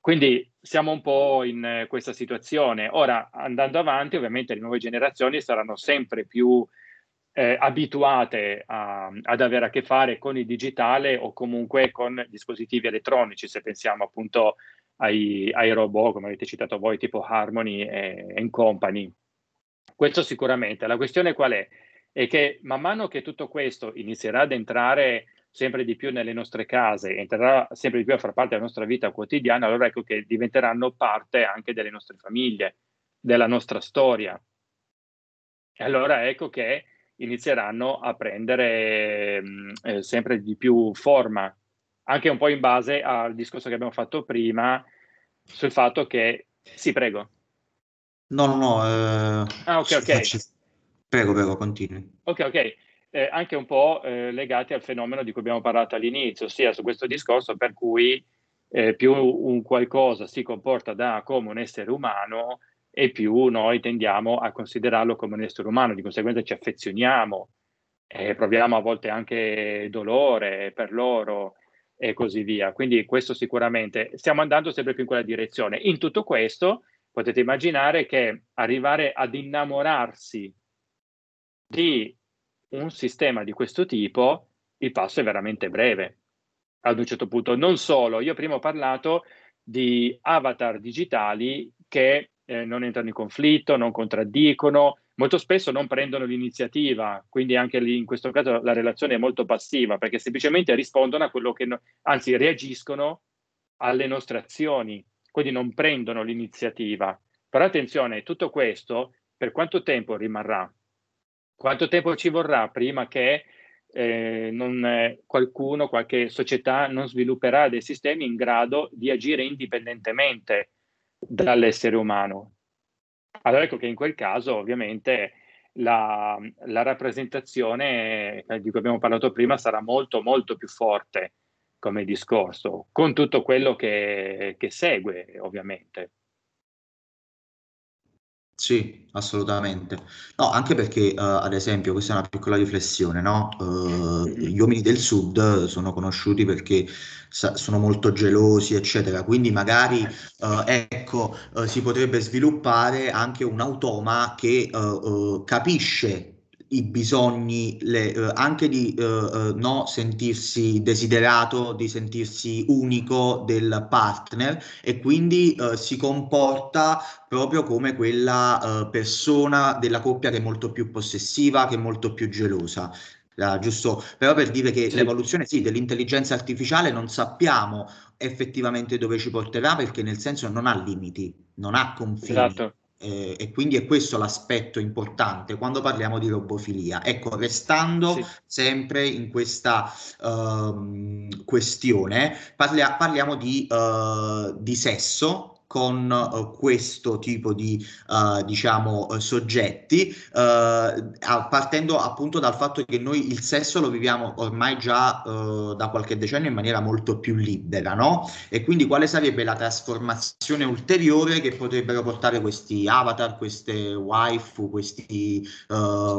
Quindi siamo un po' in questa situazione. Ora, andando avanti, ovviamente le nuove generazioni saranno sempre più eh, abituate a, ad avere a che fare con il digitale o comunque con dispositivi elettronici, se pensiamo appunto ai, ai robot, come avete citato voi, tipo Harmony e, e Company. Questo sicuramente. La questione qual è? È che man mano che tutto questo inizierà ad entrare sempre di più nelle nostre case, entrerà sempre di più a far parte della nostra vita quotidiana, allora ecco che diventeranno parte anche delle nostre famiglie, della nostra storia. E allora ecco che inizieranno a prendere mh, eh, sempre di più forma, anche un po' in base al discorso che abbiamo fatto prima sul fatto che... Sì, prego. No, no, no. Eh, ah, ok, ok. Faccio... Prego, prego, continui. Ok, ok eh, anche un po' eh, legati al fenomeno di cui abbiamo parlato all'inizio, ossia su questo discorso per cui eh, più un qualcosa si comporta da come un essere umano e più noi tendiamo a considerarlo come un essere umano, di conseguenza ci affezioniamo, e proviamo a volte anche dolore per loro e così via. Quindi questo sicuramente stiamo andando sempre più in quella direzione. In tutto questo potete immaginare che arrivare ad innamorarsi di un sistema di questo tipo, il passo è veramente breve. Ad un certo punto, non solo, io prima ho parlato di avatar digitali che eh, non entrano in conflitto, non contraddicono, molto spesso non prendono l'iniziativa, quindi anche lì in questo caso la relazione è molto passiva perché semplicemente rispondono a quello che, no, anzi reagiscono alle nostre azioni, quindi non prendono l'iniziativa. Però attenzione, tutto questo per quanto tempo rimarrà? Quanto tempo ci vorrà prima che eh, non, eh, qualcuno, qualche società non svilupperà dei sistemi in grado di agire indipendentemente dall'essere umano? Allora ecco che in quel caso ovviamente la, la rappresentazione eh, di cui abbiamo parlato prima sarà molto molto più forte come discorso, con tutto quello che, che segue ovviamente. Sì, assolutamente. No, anche perché, uh, ad esempio, questa è una piccola riflessione, no? Uh, gli uomini del sud sono conosciuti perché sa- sono molto gelosi, eccetera. Quindi magari, uh, ecco, si potrebbe sviluppare anche un automa che capisce i bisogni le, eh, anche di eh, eh, no sentirsi desiderato, di sentirsi unico del partner e quindi eh, si comporta proprio come quella eh, persona della coppia che è molto più possessiva, che è molto più gelosa. Uh, giusto, però per dire che sì. l'evoluzione sì, dell'intelligenza artificiale non sappiamo effettivamente dove ci porterà perché nel senso non ha limiti, non ha confini. Esatto. Eh, e quindi è questo l'aspetto importante quando parliamo di robofilia. Ecco, restando sì. sempre in questa uh, questione, parlia- parliamo di, uh, di sesso con uh, questo tipo di uh, diciamo uh, soggetti partendo appunto dal fatto che noi il sesso lo viviamo ormai già da qualche decennio in maniera molto più libera no? E quindi quale sarebbe la trasformazione ulteriore che potrebbero portare questi avatar queste waifu questi sì.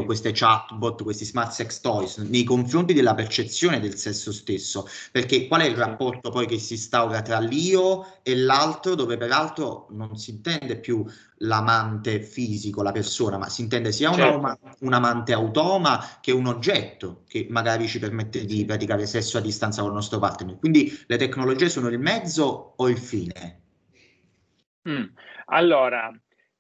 queste chatbot questi smart sex toys nei confronti della percezione del sesso stesso? Perché qual è il rapporto poi che si instaura tra l'io e l'altro dove peraltro l'altro non si intende più l'amante fisico, la persona, ma si intende sia certo. un, un, amante automa che un oggetto che magari ci permette di praticare sesso a distanza con il nostro partner. Quindi le tecnologie sono il mezzo o il fine? Mm. Allora,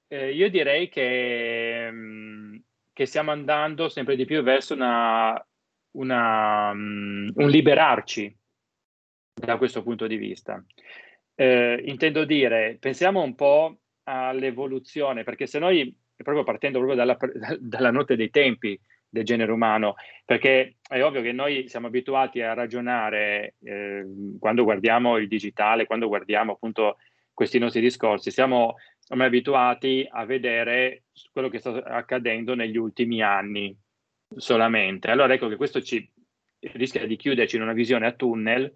eh, io direi che, mm, che, stiamo andando sempre di più verso una, una, um, un liberarci da questo punto di vista. Eh, intendo dire, pensiamo un po' all'evoluzione, perché se noi, proprio partendo proprio dalla, dalla notte dei tempi del genere umano, perché è ovvio che noi siamo abituati a ragionare eh, quando guardiamo il digitale, quando guardiamo appunto questi nostri discorsi, siamo, ormai abituati a vedere quello che sta accadendo negli ultimi anni solamente. Allora ecco che questo ci rischia di chiuderci in una visione a tunnel,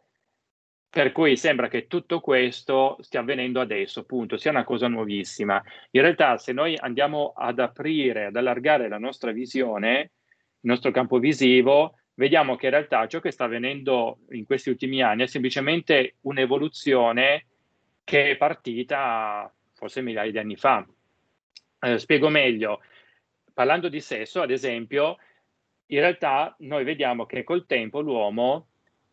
per cui sembra che tutto questo stia avvenendo adesso, appunto, sia una cosa nuovissima. In realtà, se noi andiamo ad aprire, ad allargare la nostra visione, il nostro campo visivo, vediamo che in realtà ciò che sta avvenendo in questi ultimi anni è semplicemente un'evoluzione che è partita forse migliaia di anni fa. Eh, spiego meglio. Parlando di sesso, ad esempio, in realtà noi vediamo che col tempo l'uomo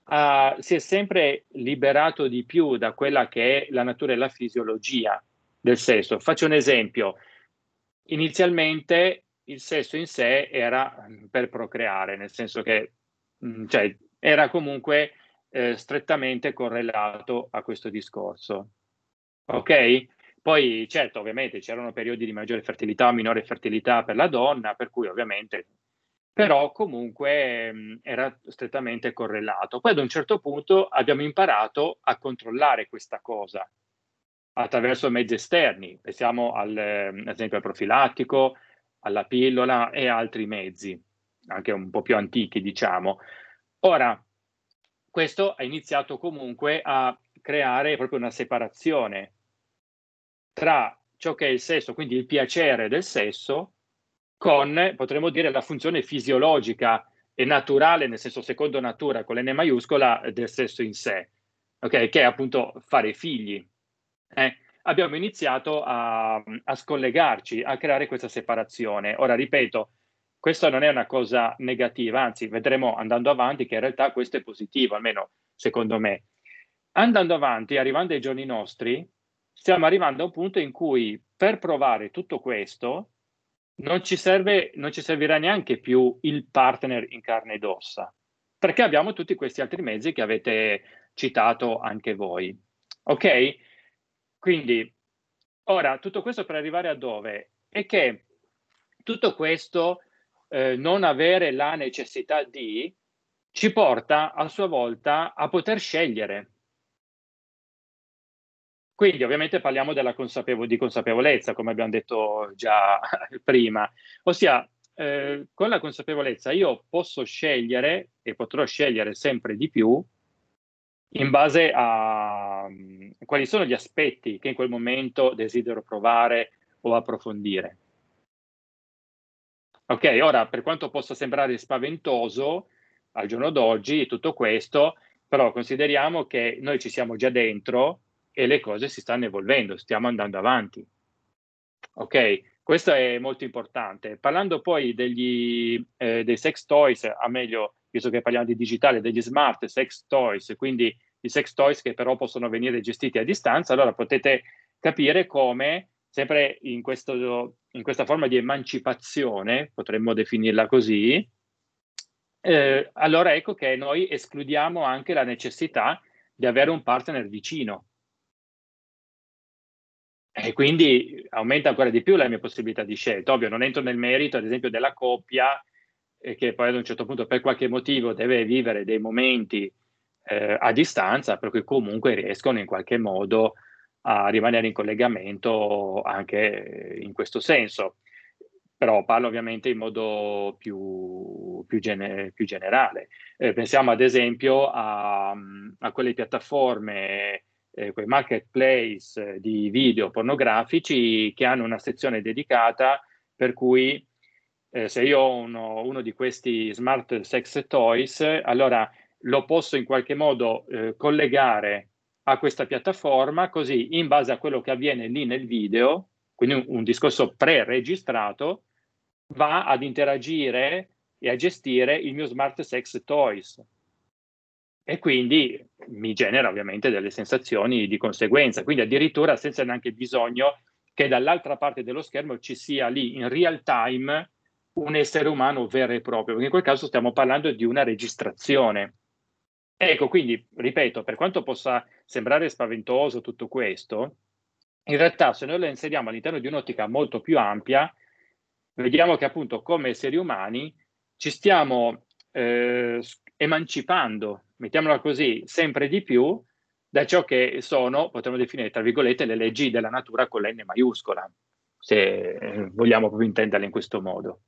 uh, si è sempre liberato di più da quella che è la natura e la fisiologia del sesso. Faccio un esempio. Inizialmente il sesso in sé era per procreare, nel senso che mh, cioè, era comunque eh, strettamente correlato a questo discorso. Ok? Poi, certo, ovviamente c'erano periodi di maggiore fertilità o minore fertilità per la donna, per cui ovviamente però comunque mh, era strettamente correlato. Poi ad un certo punto abbiamo imparato a controllare questa cosa attraverso mezzi esterni, pensiamo al, ad esempio al profilattico, alla pillola e altri mezzi, anche un po' più antichi diciamo. Ora, questo ha iniziato comunque a creare proprio una separazione tra ciò che è il sesso, quindi il piacere del sesso, con, potremmo dire, la funzione fisiologica e naturale, nel senso secondo natura, con l'N maiuscola, del sesso in sé, okay? che è appunto fare figli. Eh? Abbiamo iniziato a, a scollegarci, a creare questa separazione. Ora, ripeto, questa non è una cosa negativa, anzi, vedremo andando avanti che in realtà questo è positivo, almeno secondo me. Andando avanti, arrivando ai giorni nostri, stiamo arrivando a un punto in cui per provare tutto questo non ci, serve, non ci servirà neanche più il partner in carne ed ossa, perché abbiamo tutti questi altri mezzi che avete citato anche voi. Ok? Quindi, ora, tutto questo per arrivare a dove? È che tutto questo eh, non avere la necessità di ci porta a sua volta a poter scegliere quindi ovviamente parliamo consapevo- di consapevolezza, come abbiamo detto già prima, ossia eh, con la consapevolezza io posso scegliere e potrò scegliere sempre di più in base a um, quali sono gli aspetti che in quel momento desidero provare o approfondire. Ok, ora per quanto possa sembrare spaventoso al giorno d'oggi tutto questo, però consideriamo che noi ci siamo già dentro e le cose si stanno evolvendo, stiamo andando avanti. Ok, questo è molto importante. Parlando poi degli, eh, dei sex toys, a meglio, visto che parliamo di digitale, degli smart sex toys, quindi i sex toys che però possono venire gestiti a distanza, allora potete capire come, sempre in, questo, in questa forma di emancipazione, potremmo definirla così, eh, allora ecco che noi escludiamo anche la necessità di avere un partner vicino, e quindi aumenta ancora di più la mia possibilità di scelta. Ovvio, non entro nel merito, ad esempio, della coppia eh, che poi ad un certo punto per qualche motivo deve vivere dei momenti eh, a distanza, per cui comunque riescono in qualche modo a rimanere in collegamento anche in questo senso. Però parlo ovviamente in modo più, più, gene, più generale. Eh, pensiamo ad esempio a, a quelle piattaforme eh, quei marketplace di video pornografici che hanno una sezione dedicata per cui eh, se io ho uno, uno, di questi smart sex toys, allora lo posso in qualche modo eh, collegare a questa piattaforma, così in base a quello che avviene lì nel video, quindi un, un discorso pre-registrato, va ad interagire e a gestire il mio smart sex toys e quindi mi genera ovviamente delle sensazioni di conseguenza, quindi addirittura senza neanche bisogno che dall'altra parte dello schermo ci sia lì in real time un essere umano vero e proprio, perché in quel caso stiamo parlando di una registrazione. Ecco, quindi, ripeto, per quanto possa sembrare spaventoso tutto questo, in realtà se noi lo inseriamo all'interno di un'ottica molto più ampia, vediamo che appunto come esseri umani ci stiamo eh, emancipando mettiamola così, sempre di più da ciò che sono, potremmo definire, tra virgolette, le leggi della natura con l'N maiuscola, se eh, vogliamo proprio intenderle in questo modo.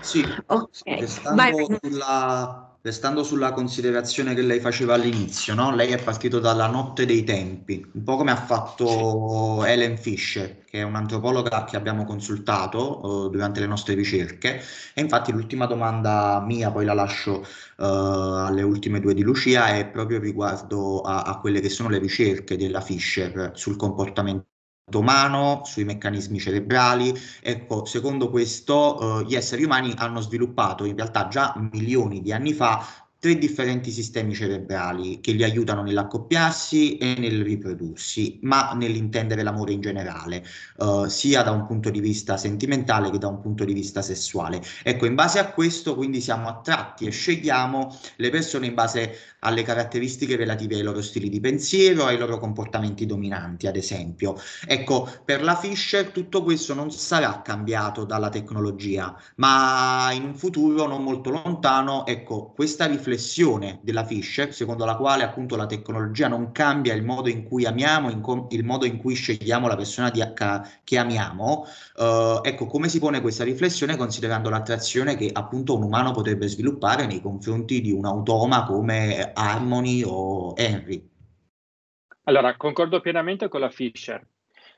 Sì, okay. restando, sulla, restando, sulla, considerazione che lei faceva all'inizio, no? lei è partito dalla notte dei tempi, un po' come ha fatto Helen Fisher, che è un'antropologa che abbiamo consultato uh, durante le nostre ricerche. E infatti l'ultima domanda mia, poi la lascio uh, alle ultime due di Lucia, è proprio riguardo a, a quelle che sono le ricerche della Fisher sul comportamento umano, sui meccanismi cerebrali. Ecco, secondo questo, eh, gli esseri umani hanno sviluppato in realtà già milioni di anni fa tre differenti sistemi cerebrali che li aiutano nell'accoppiarsi e nel riprodursi, ma nell'intendere l'amore in generale, uh, sia da un punto di vista sentimentale che da un punto di vista sessuale. Ecco, in base a questo quindi siamo attratti e scegliamo le persone in base alle caratteristiche relative ai loro stili di pensiero, ai loro comportamenti dominanti, ad esempio. Ecco, per la Fisher tutto questo non sarà cambiato dalla tecnologia, ma in un futuro non molto lontano, ecco, questa riflessione della Fisher, secondo la quale appunto la tecnologia non cambia il modo in cui amiamo, in il modo in cui scegliamo la persona di, che amiamo, eh, ecco, come si pone questa riflessione considerando l'attrazione che appunto un umano potrebbe sviluppare nei confronti di un automa come Harmony o Henry. Allora, concordo pienamente con la Fisher,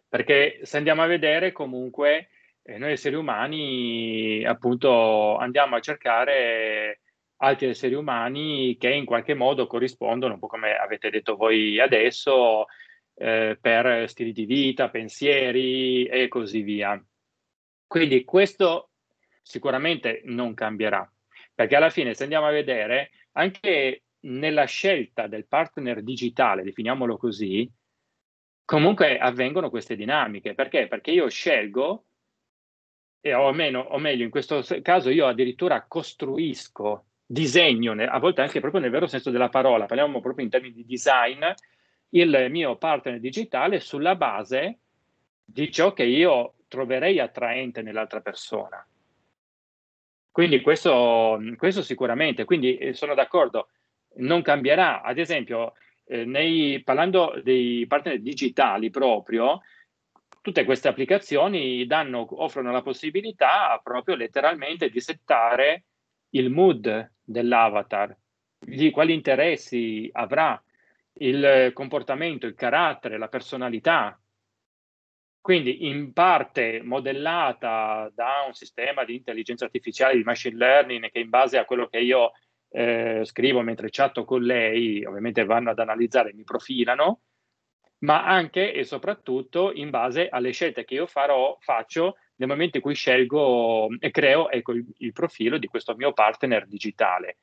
perché se andiamo a vedere comunque eh, noi esseri umani appunto andiamo a cercare altri esseri umani che in qualche modo corrispondono, un po' come avete detto voi adesso, eh, per stili di vita, pensieri e così via. Quindi questo sicuramente non cambierà, perché alla fine se andiamo a vedere anche nella scelta del partner digitale, definiamolo così, comunque avvengono queste dinamiche. Perché? Perché io scelgo, e o, meno, o meglio, in questo caso io addirittura costruisco, disegno, a volte anche proprio nel vero senso della parola, parliamo proprio in termini di design, il mio partner digitale sulla base di ciò che io troverei attraente nell'altra persona. Quindi questo, questo sicuramente, quindi eh, sono d'accordo, non cambierà. Ad esempio, eh, nei, parlando dei partner digitali proprio, tutte queste applicazioni danno, offrono la possibilità proprio letteralmente di settare il mood dell'avatar, di quali interessi avrà, il comportamento, il carattere, la personalità. Quindi in parte modellata da un sistema di intelligenza artificiale, di machine learning, che in base a quello che io eh, scrivo mentre chatto con lei, ovviamente vanno ad analizzare, mi profilano, ma anche e soprattutto in base alle scelte che io farò, faccio nel momento in cui scelgo e creo ecco, il, il profilo di questo mio partner digitale.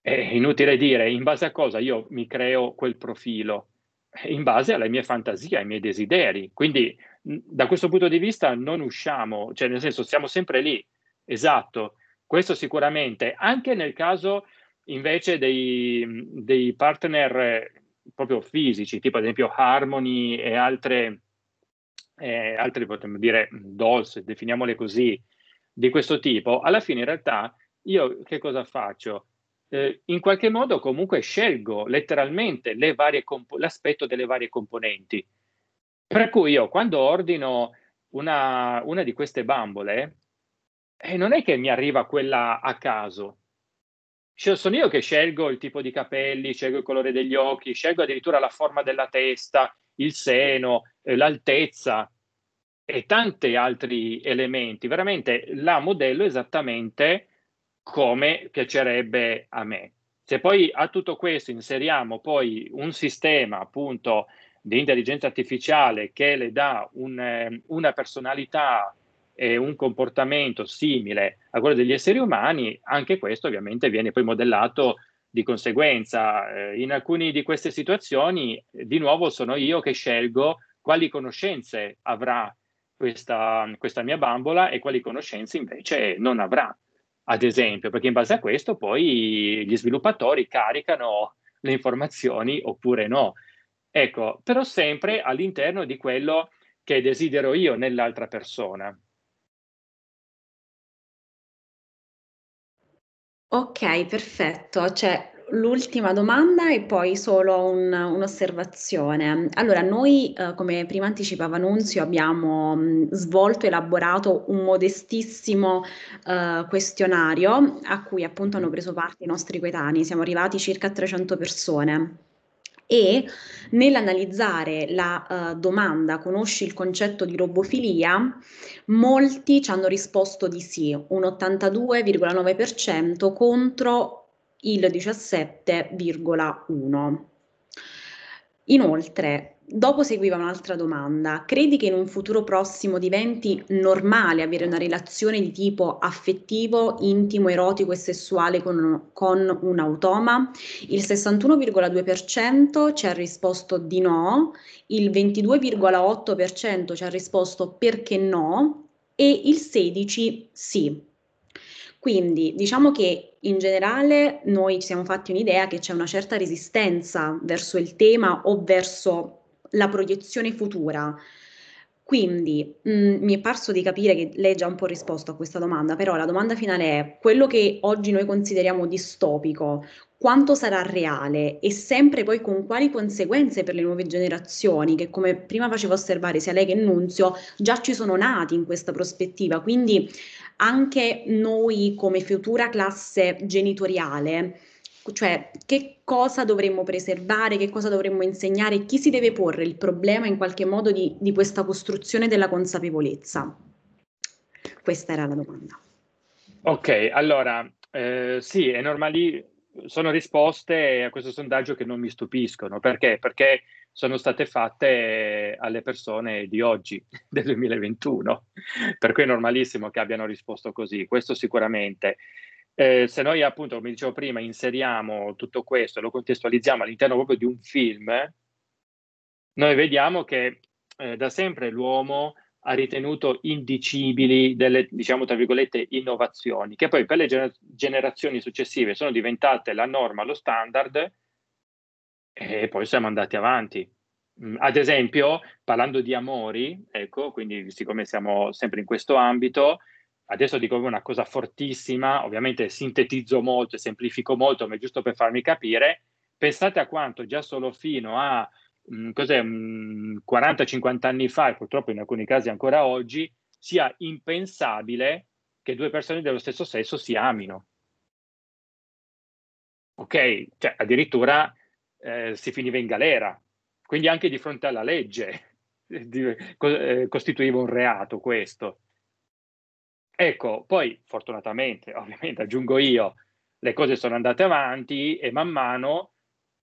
È inutile dire in base a cosa io mi creo quel profilo, in base alle mie fantasie, ai miei desideri. Quindi da questo punto di vista non usciamo, cioè nel senso siamo sempre lì, esatto. Questo sicuramente, anche nel caso invece dei, dei partner proprio fisici, tipo ad esempio Harmony e altre, eh, altre potremmo dire dolls, definiamole così, di questo tipo, alla fine in realtà io che cosa faccio? Eh, in qualche modo comunque scelgo letteralmente comp- l'aspetto delle varie componenti. Per cui io quando ordino una, una di queste bambole, e non è che mi arriva quella a caso. Sono io che scelgo il tipo di capelli, scelgo il colore degli occhi, scelgo addirittura la forma della testa, il seno, eh, l'altezza e tanti altri elementi. Veramente la modello esattamente come piacerebbe a me. Se poi a tutto questo inseriamo poi un sistema appunto di intelligenza artificiale che le dà un, eh, una personalità e un comportamento simile a quello degli esseri umani, anche questo ovviamente viene poi modellato di conseguenza. Eh, in alcune di queste situazioni, di nuovo, sono io che scelgo quali conoscenze avrà questa, questa mia bambola e quali conoscenze invece non avrà, ad esempio, perché in base a questo poi gli sviluppatori caricano le informazioni oppure no. Ecco, però sempre all'interno di quello che desidero io nell'altra persona. Ok, perfetto. Cioè, l'ultima domanda e poi solo un, un'osservazione. Allora, noi, eh, come prima anticipava Nunzio, abbiamo mh, svolto, elaborato un modestissimo eh, questionario a cui appunto hanno preso parte i nostri coetanei. Siamo arrivati circa a 300 persone e nell'analizzare la uh, domanda conosci il concetto di robofilia, molti ci hanno risposto di sì, un 82,9% contro il 17,1%. Inoltre, dopo seguiva un'altra domanda. Credi che in un futuro prossimo diventi normale avere una relazione di tipo affettivo, intimo, erotico e sessuale con, con un automa? Il 61,2% ci ha risposto di no, il 22,8% ci ha risposto perché no e il 16% sì. Quindi diciamo che in generale noi ci siamo fatti un'idea che c'è una certa resistenza verso il tema o verso la proiezione futura. Quindi mh, mm, mi è parso di capire che lei già un po' risposto a questa domanda, però la domanda finale è quello che oggi noi consideriamo distopico, quanto sarà reale e sempre poi con quali conseguenze per le nuove generazioni che come prima faceva osservare sia lei che Nunzio già ci sono nati in questa prospettiva, quindi anche noi come futura classe genitoriale cioè che cosa dovremmo preservare, che cosa dovremmo insegnare, chi si deve porre il problema in qualche modo di, di questa costruzione della consapevolezza? Questa era la domanda. Ok, allora eh, sì, è normale, sono risposte a questo sondaggio che non mi stupiscono, perché? Perché sono state fatte alle persone di oggi, del 2021, per cui è normalissimo che abbiano risposto così, questo sicuramente. Eh, se noi appunto, come dicevo prima, inseriamo tutto questo e lo contestualizziamo all'interno proprio di un film, noi vediamo che eh, da sempre l'uomo ha ritenuto indicibili delle, diciamo, tra virgolette, innovazioni, che poi per le gener- generazioni successive sono diventate la norma, lo standard, e poi siamo andati avanti. Mm, ad esempio, parlando di amori, ecco, quindi siccome siamo sempre in questo ambito, adesso dico una cosa fortissima, ovviamente sintetizzo molto e semplifico molto, ma è giusto per farmi capire, pensate a quanto già solo fino a mh, mh, 40-50 anni fa, e purtroppo in alcuni casi ancora oggi, sia impensabile che due persone dello stesso sesso si amino. Ok? Cioè, addirittura eh, si finiva in galera, quindi anche di fronte alla legge eh, costituiva un reato questo. Ecco, poi fortunatamente, ovviamente aggiungo io, le cose sono andate avanti e man mano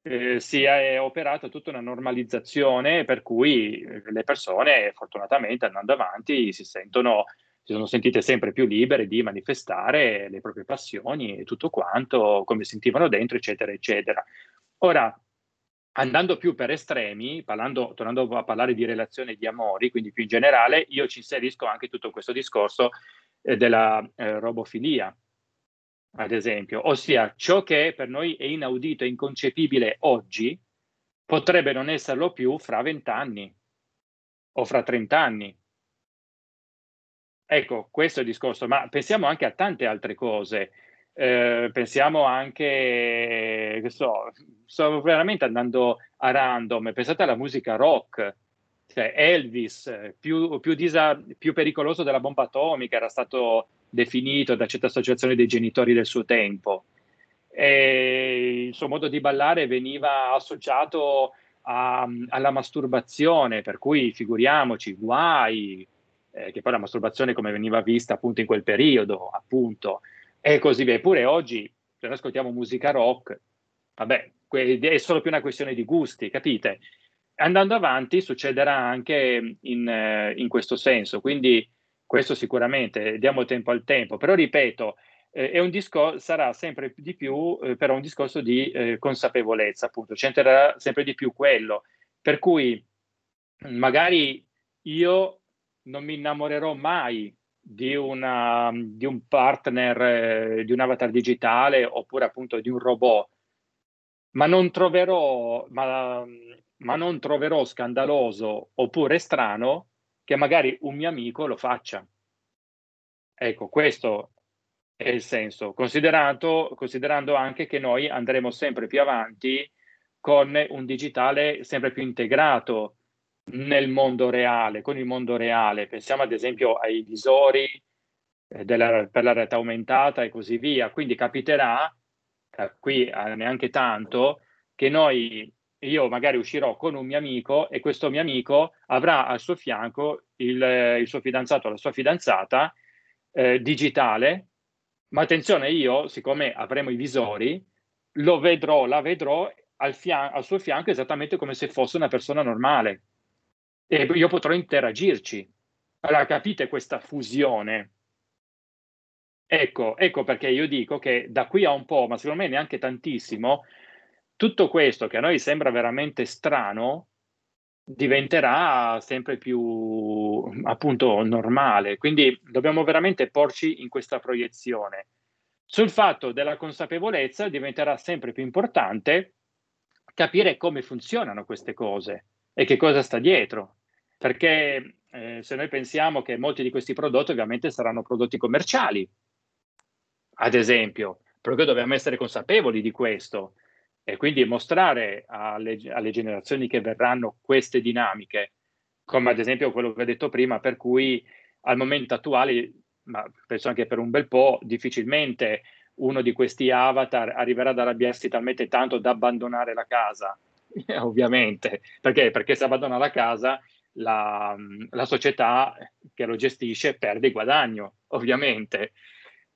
eh, si è operata tutta una normalizzazione per cui eh, le persone fortunatamente andando avanti si sentono si sono sentite sempre più libere di manifestare le proprie passioni e tutto quanto, come sentivano dentro, eccetera, eccetera. Ora, andando più per estremi, parlando, tornando a parlare di relazione di amori, quindi più in generale, io ci inserisco anche tutto questo discorso della eh, robofilia, ad esempio, ossia ciò che per noi è inaudito e inconcepibile oggi potrebbe non esserlo più fra vent'anni o fra trent'anni. Ecco, questo è il discorso, ma pensiamo anche a tante altre cose. Eh, pensiamo anche, che so, sto veramente andando a random, pensate alla musica rock, Elvis, più, più, disa, più pericoloso della bomba atomica, era stato definito da certe associazioni dei genitori del suo tempo. E il suo modo di ballare veniva associato a, alla masturbazione, per cui figuriamoci, guai, eh, che poi la masturbazione come veniva vista appunto in quel periodo, appunto, e così via. Eppure oggi, se noi ascoltiamo musica rock, vabbè, è solo più una questione di gusti, capite? Andando avanti succederà anche in, eh, in, questo senso, quindi questo sicuramente diamo tempo al tempo, però ripeto, eh, discor- sarà sempre di più eh, però un discorso di eh, consapevolezza, appunto, c'entrerà sempre di più quello, per cui magari io non mi innamorerò mai di, una, di un partner, eh, di un avatar digitale oppure appunto di un robot, ma non troverò, ma ma non troverò scandaloso oppure strano che magari un mio amico lo faccia. Ecco, questo è il senso, considerando anche che noi andremo sempre più avanti con un digitale sempre più integrato nel mondo reale, con il mondo reale. Pensiamo ad esempio ai visori eh, della, per la realtà aumentata e così via. Quindi capiterà, eh, qui eh, neanche tanto, che noi, io magari uscirò con un mio amico e questo mio amico avrà al suo fianco il, il suo fidanzato o la sua fidanzata eh, digitale ma attenzione, io, siccome avremo i visori, lo vedrò, la vedrò al, fian- al suo fianco esattamente come se fosse una persona normale. E io potrò interagirci. Allora capite questa fusione? Ecco, ecco perché io dico che da qui a un po', ma secondo me neanche tantissimo, tutto questo che a noi sembra veramente strano, diventerà sempre più appunto normale. Quindi dobbiamo veramente porci in questa proiezione. Sul fatto della consapevolezza diventerà sempre più importante capire come funzionano queste cose e che cosa sta dietro. Perché eh, se noi pensiamo che molti di questi prodotti ovviamente saranno prodotti commerciali, ad esempio, perché dobbiamo essere consapevoli di questo e quindi mostrare alle, alle, generazioni che verranno queste dinamiche, come ad esempio quello che ho detto prima, per cui al momento attuale, ma penso anche per un bel po', difficilmente uno di questi avatar arriverà ad arrabbiarsi talmente tanto da abbandonare la casa, ovviamente, perché? Perché se abbandona la casa la, la società che lo gestisce perde guadagno, ovviamente.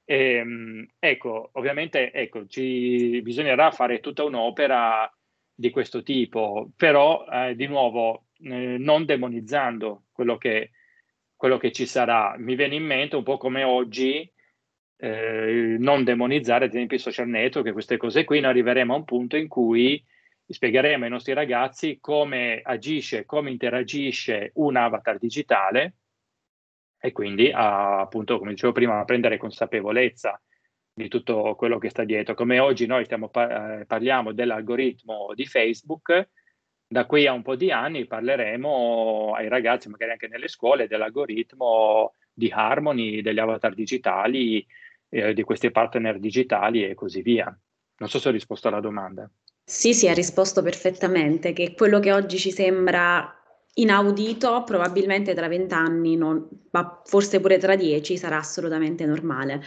E, ehm, ecco, ovviamente ecco, ci bisognerà fare tutta un'opera di questo tipo, però eh, di nuovo eh, non demonizzando quello che, quello che ci sarà. Mi viene in mente un po' come oggi eh, non demonizzare ad esempio i social network e queste cose qui, noi arriveremo a un punto in cui spiegheremo ai nostri ragazzi come agisce, come interagisce un avatar digitale e quindi a, appunto, come dicevo prima, a prendere consapevolezza di tutto quello che sta dietro. Come oggi noi stiamo par- eh, parliamo dell'algoritmo di Facebook, da qui a un po' di anni parleremo ai ragazzi, magari anche nelle scuole, dell'algoritmo di Harmony, degli avatar digitali, eh, di questi partner digitali e così via. Non so se ho risposto alla domanda. Sì, sì, ha risposto perfettamente, che quello che oggi ci sembra inaudito, probabilmente tra vent'anni, ma forse pure tra dieci, sarà assolutamente normale.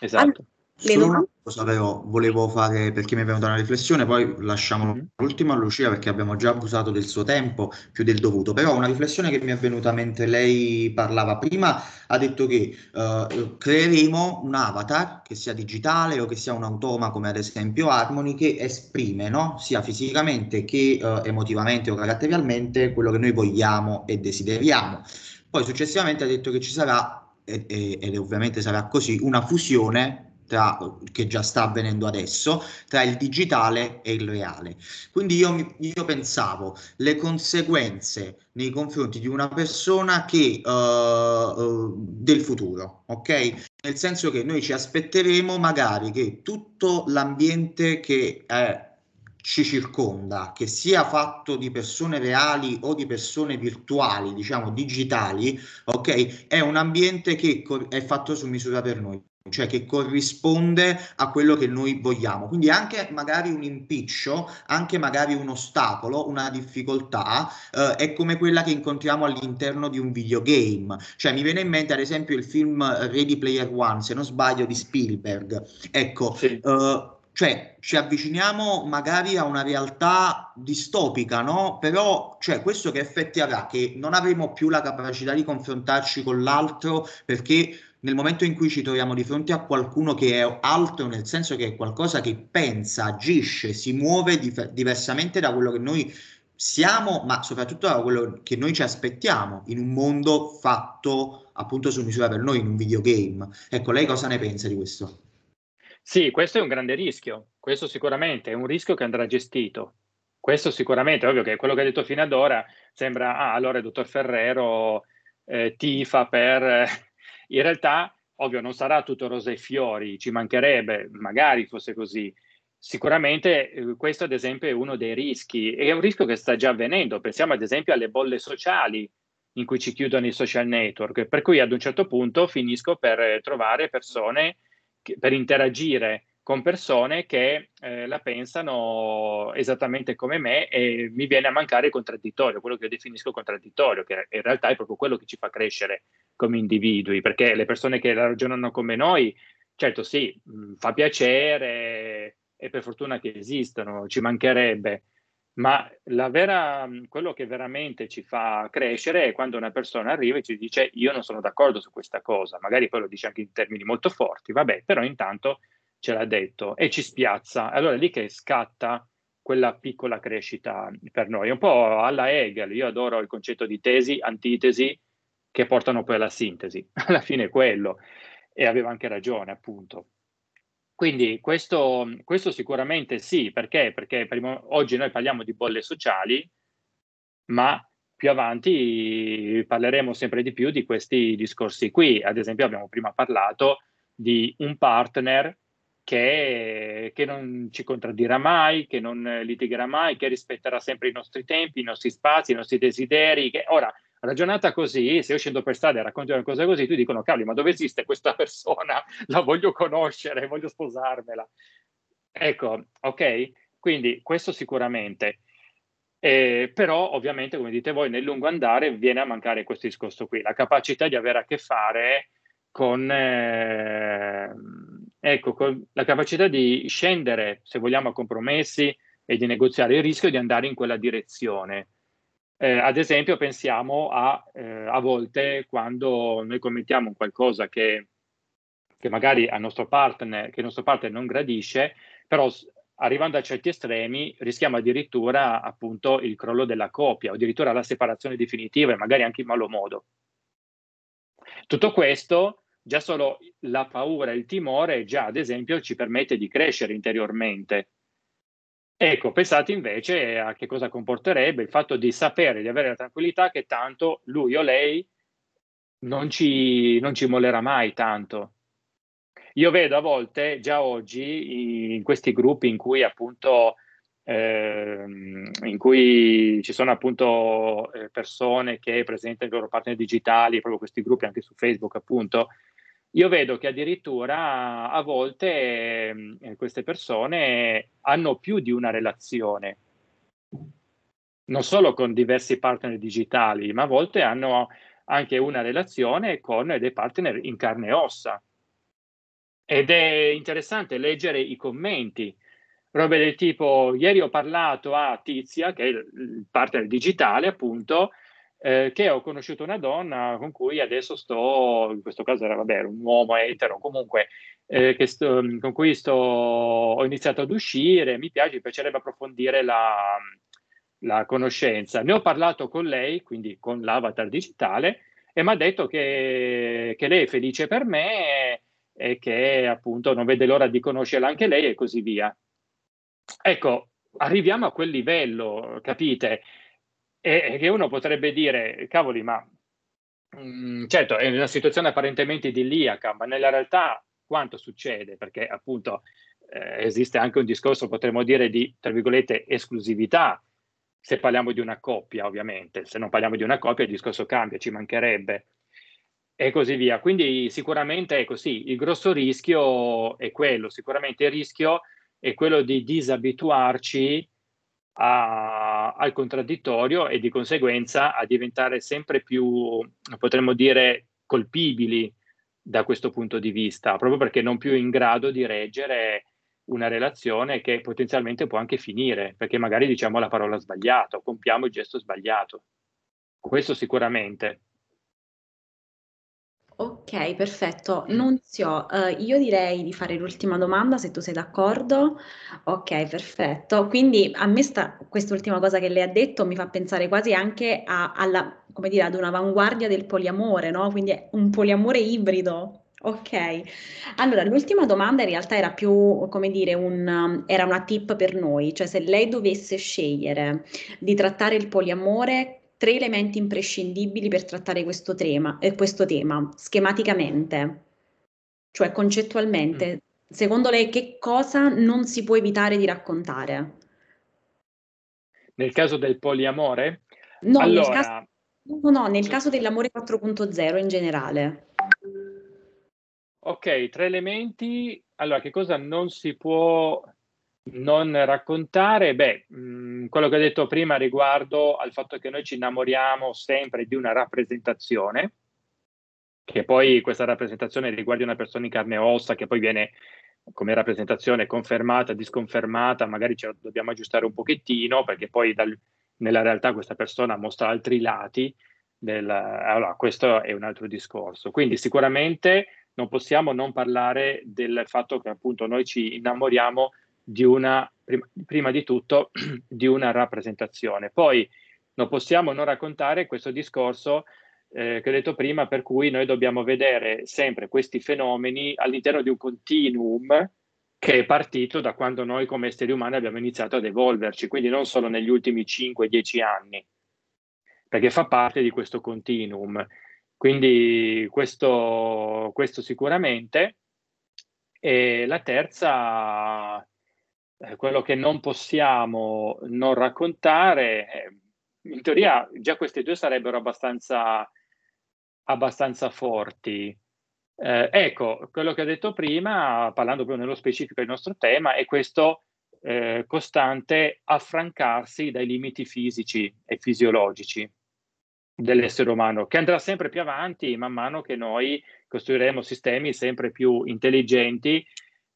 Esatto. Solo una cosa però volevo fare perché mi è venuta una riflessione, poi lasciamo mm-hmm. l'ultimo a Lucia perché abbiamo già abusato del suo tempo più del dovuto, però una riflessione che mi è venuta mentre lei parlava prima ha detto che uh, creeremo un avatar che sia digitale o che sia un automa come ad esempio Harmony che esprime no? sia fisicamente che uh, emotivamente o caratterialmente quello che noi vogliamo e desideriamo. Poi successivamente ha detto che ci sarà, ed, ed ovviamente sarà così, una fusione tra, che già sta avvenendo adesso, tra il digitale e il reale. Quindi io, io pensavo le conseguenze nei confronti di una persona che uh, uh, del futuro, ok? Nel senso che noi ci aspetteremo magari che tutto l'ambiente che è ci circonda, che sia fatto di persone reali o di persone virtuali, diciamo digitali, ok? È un ambiente che è fatto su misura per noi cioè che corrisponde a quello che noi vogliamo. Quindi anche magari un impiccio, anche magari un ostacolo, una difficoltà eh, è come quella che incontriamo all'interno di un videogame. Cioè mi viene in mente ad esempio il film Ready Player One, se non sbaglio, di Spielberg. Ecco, sì. eh, cioè ci avviciniamo magari a una realtà distopica, no? Però cioè, questo che effetti avrà? Che non avremo più la capacità di confrontarci con l'altro perché nel momento in cui ci troviamo di fronte a qualcuno che è altro, nel senso che è qualcosa che pensa, agisce, si muove dif- diversamente da quello che noi siamo, ma soprattutto da quello che noi ci aspettiamo in un mondo fatto appunto su misura per noi, in un videogame. Ecco, lei cosa ne pensa di questo? Sì, questo è un grande rischio, questo sicuramente è un rischio che andrà gestito. Questo sicuramente, ovvio che quello che ha detto fino ad ora sembra, ah, allora il dottor Ferrero eh, tifa per in realtà, ovvio, non sarà tutto rose e fiori, ci mancherebbe, magari fosse così. Sicuramente eh, questo ad esempio è uno dei rischi e è un rischio che sta già avvenendo. Pensiamo ad esempio alle bolle sociali in cui ci chiudono i social network, per cui ad un certo punto finisco per trovare persone per interagire con persone che eh, la pensano esattamente come me e mi viene a mancare il contraddittorio, quello che io definisco contraddittorio, che in realtà è proprio quello che ci fa crescere come individui, perché le persone che ragionano come noi, certo sì, mh, fa piacere e per fortuna che esistono, ci mancherebbe, ma vera, mm, quello che veramente ci fa crescere è quando una persona arriva e ci dice io non sono d'accordo su questa cosa, magari poi lo dice anche in termini molto forti, vabbè, però intanto ce l'ha detto e ci spiazza. Allora è lì che scatta quella piccola crescita per noi, un po' alla Hegel. Io adoro il concetto di tesi, antitesi che portano poi alla sintesi. Alla fine è quello. E aveva anche ragione, appunto. Quindi questo, questo sicuramente sì, perché? Perché prima, oggi noi parliamo di bolle sociali, ma più avanti parleremo sempre di più di questi discorsi qui. Ad esempio abbiamo prima parlato di un partner che, che, non ci contraddirà mai, che non litigherà mai, che rispetterà sempre i nostri tempi, i nostri spazi, i nostri desideri. Che... Ora, ragionata così, se io scendo per strada e racconto una cosa così, tu dicono, cavoli, ma dove esiste questa persona? La voglio conoscere, voglio sposarmela. Ecco, ok? Quindi questo sicuramente. Eh, però ovviamente, come dite voi, nel lungo andare viene a mancare questo discorso qui, la capacità di avere a che fare con, eh, ecco, con la capacità di scendere, se vogliamo, a compromessi e di negoziare il rischio di andare in quella direzione. Eh, ad esempio, pensiamo a, eh, a volte quando noi commettiamo qualcosa che, che magari al nostro partner, che il nostro partner non gradisce, però arrivando a certi estremi rischiamo addirittura appunto il crollo della coppia o addirittura la separazione definitiva e magari anche in malo modo. Tutto questo già solo la paura e il timore già ad esempio ci permette di crescere interiormente. Ecco, pensate invece a che cosa comporterebbe il fatto di sapere, di avere la tranquillità che tanto lui o lei non ci, non ci mollerà mai tanto. Io vedo a volte, già oggi, in questi gruppi in cui appunto eh, in cui ci sono appunto eh, persone che presentano i loro partner digitali, proprio questi gruppi anche su Facebook appunto, io vedo che addirittura a volte eh, queste persone hanno più di una relazione, non solo con diversi partner digitali, ma a volte hanno anche una relazione con dei partner in carne e ossa. Ed è interessante leggere i commenti, robe del tipo, ieri ho parlato a Tizia, che è il partner digitale appunto, eh, che ho conosciuto una donna con cui adesso sto, in questo caso era, vabbè, un uomo etero, comunque, eh, sto, con cui sto, ho iniziato ad uscire, mi piace, mi piacerebbe approfondire la, la conoscenza. Ne ho parlato con lei, quindi con l'avatar digitale, e mi ha detto che, che, lei è felice per me e che appunto non vede l'ora di conoscerla anche lei e così via. Ecco, arriviamo a quel livello, capite? E che uno potrebbe dire, cavoli, ma mh, mm, certo è una situazione apparentemente idilliaca, ma nella realtà quanto succede? Perché appunto eh, esiste anche un discorso, potremmo dire, di, tra virgolette, esclusività, se parliamo di una coppia, ovviamente. Se non parliamo di una coppia il discorso cambia, ci mancherebbe. E così via. Quindi sicuramente è così, il grosso rischio è quello, sicuramente il rischio è quello di disabituarci a, al contraddittorio e di conseguenza a diventare sempre più, potremmo dire, colpibili da questo punto di vista, proprio perché non più in grado di reggere una relazione che potenzialmente può anche finire, perché magari diciamo la parola sbagliata compiamo il gesto sbagliato. Questo sicuramente. Ok, perfetto. Nunzio, eh, io direi di fare l'ultima domanda se tu sei d'accordo. Ok, perfetto. Quindi a me sta, quest'ultima cosa che lei ha detto mi fa pensare quasi anche a, alla, come dire, ad un'avanguardia del poliamore, no? Quindi è un poliamore ibrido. Ok, allora l'ultima domanda in realtà era più, come dire, un, era una tip per noi, cioè se lei dovesse scegliere di trattare il poliamore tre elementi imprescindibili per trattare questo tema, eh, questo tema schematicamente, cioè concettualmente. Mm. Secondo lei che cosa non si può evitare di raccontare? Nel caso del poliamore? No, allora... nel, caso, no, no, nel caso dell'amore 4.0 in generale. ok, tre elementi. Allora, che cosa non si può non raccontare? Beh, mh, mm, quello che ho detto prima riguardo al fatto che noi ci innamoriamo sempre di una rappresentazione, che poi questa rappresentazione riguardi una persona in carne e ossa, che poi viene come rappresentazione confermata, disconfermata, magari ce la dobbiamo aggiustare un pochettino, perché poi dal, nella realtà questa persona mostra altri lati. Del, allora, questo è un altro discorso. Quindi sicuramente non possiamo non parlare del fatto che appunto noi ci innamoriamo di una, prima, prima di tutto, di una rappresentazione. Poi non possiamo non raccontare questo discorso eh, che ho detto prima, per cui noi dobbiamo vedere sempre questi fenomeni all'interno di un continuum che è partito da quando noi come esseri umani abbiamo iniziato ad evolverci, quindi non solo negli ultimi 5-10 anni, perché fa parte di questo continuum. Quindi questo, questo sicuramente. E la terza, eh, quello che non possiamo non raccontare, eh, in teoria già queste due sarebbero abbastanza, abbastanza forti. Eh, ecco, quello che ho detto prima, parlando proprio nello specifico del nostro tema, è questo eh, costante affrancarsi dai limiti fisici e fisiologici dell'essere umano, che andrà sempre più avanti man mano che noi costruiremo sistemi sempre più intelligenti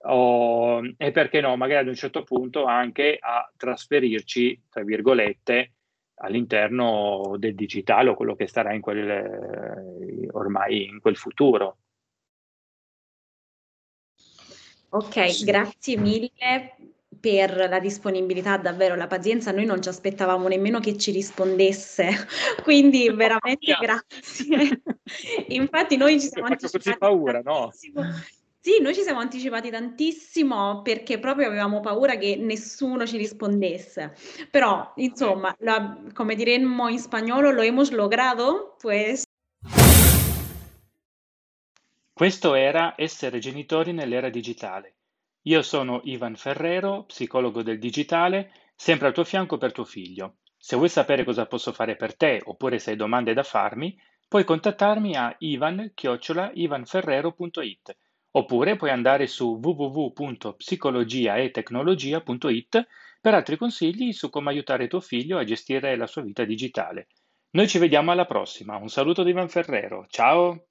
o, e perché no, magari ad un certo punto anche a trasferirci, tra virgolette, all'interno del digitale o quello che starà in quel, ormai in quel futuro. Ok, sì. grazie mille per la disponibilità, davvero la pazienza, noi non ci aspettavamo nemmeno che ci rispondesse, quindi veramente grazie. Infatti noi ci siamo anticipati paura, no? Sì, noi ci siamo anticipati tantissimo perché proprio avevamo paura che nessuno ci rispondesse. Però, insomma, la, come diremmo in spagnolo, lo hemos logrado, pues. Questo era Essere genitori nell'era digitale. Io sono Ivan Ferrero, psicologo del digitale, sempre al tuo fianco per tuo figlio. Se vuoi sapere cosa posso fare per te oppure se hai domande da farmi, puoi contattarmi a ivan-ivanferrero.it oppure puoi andare su www.psicologiaetecnologia.it per altri consigli su come aiutare tuo figlio a gestire la sua vita digitale. Noi ci vediamo alla prossima. Un saluto da Ivan Ferrero. Ciao!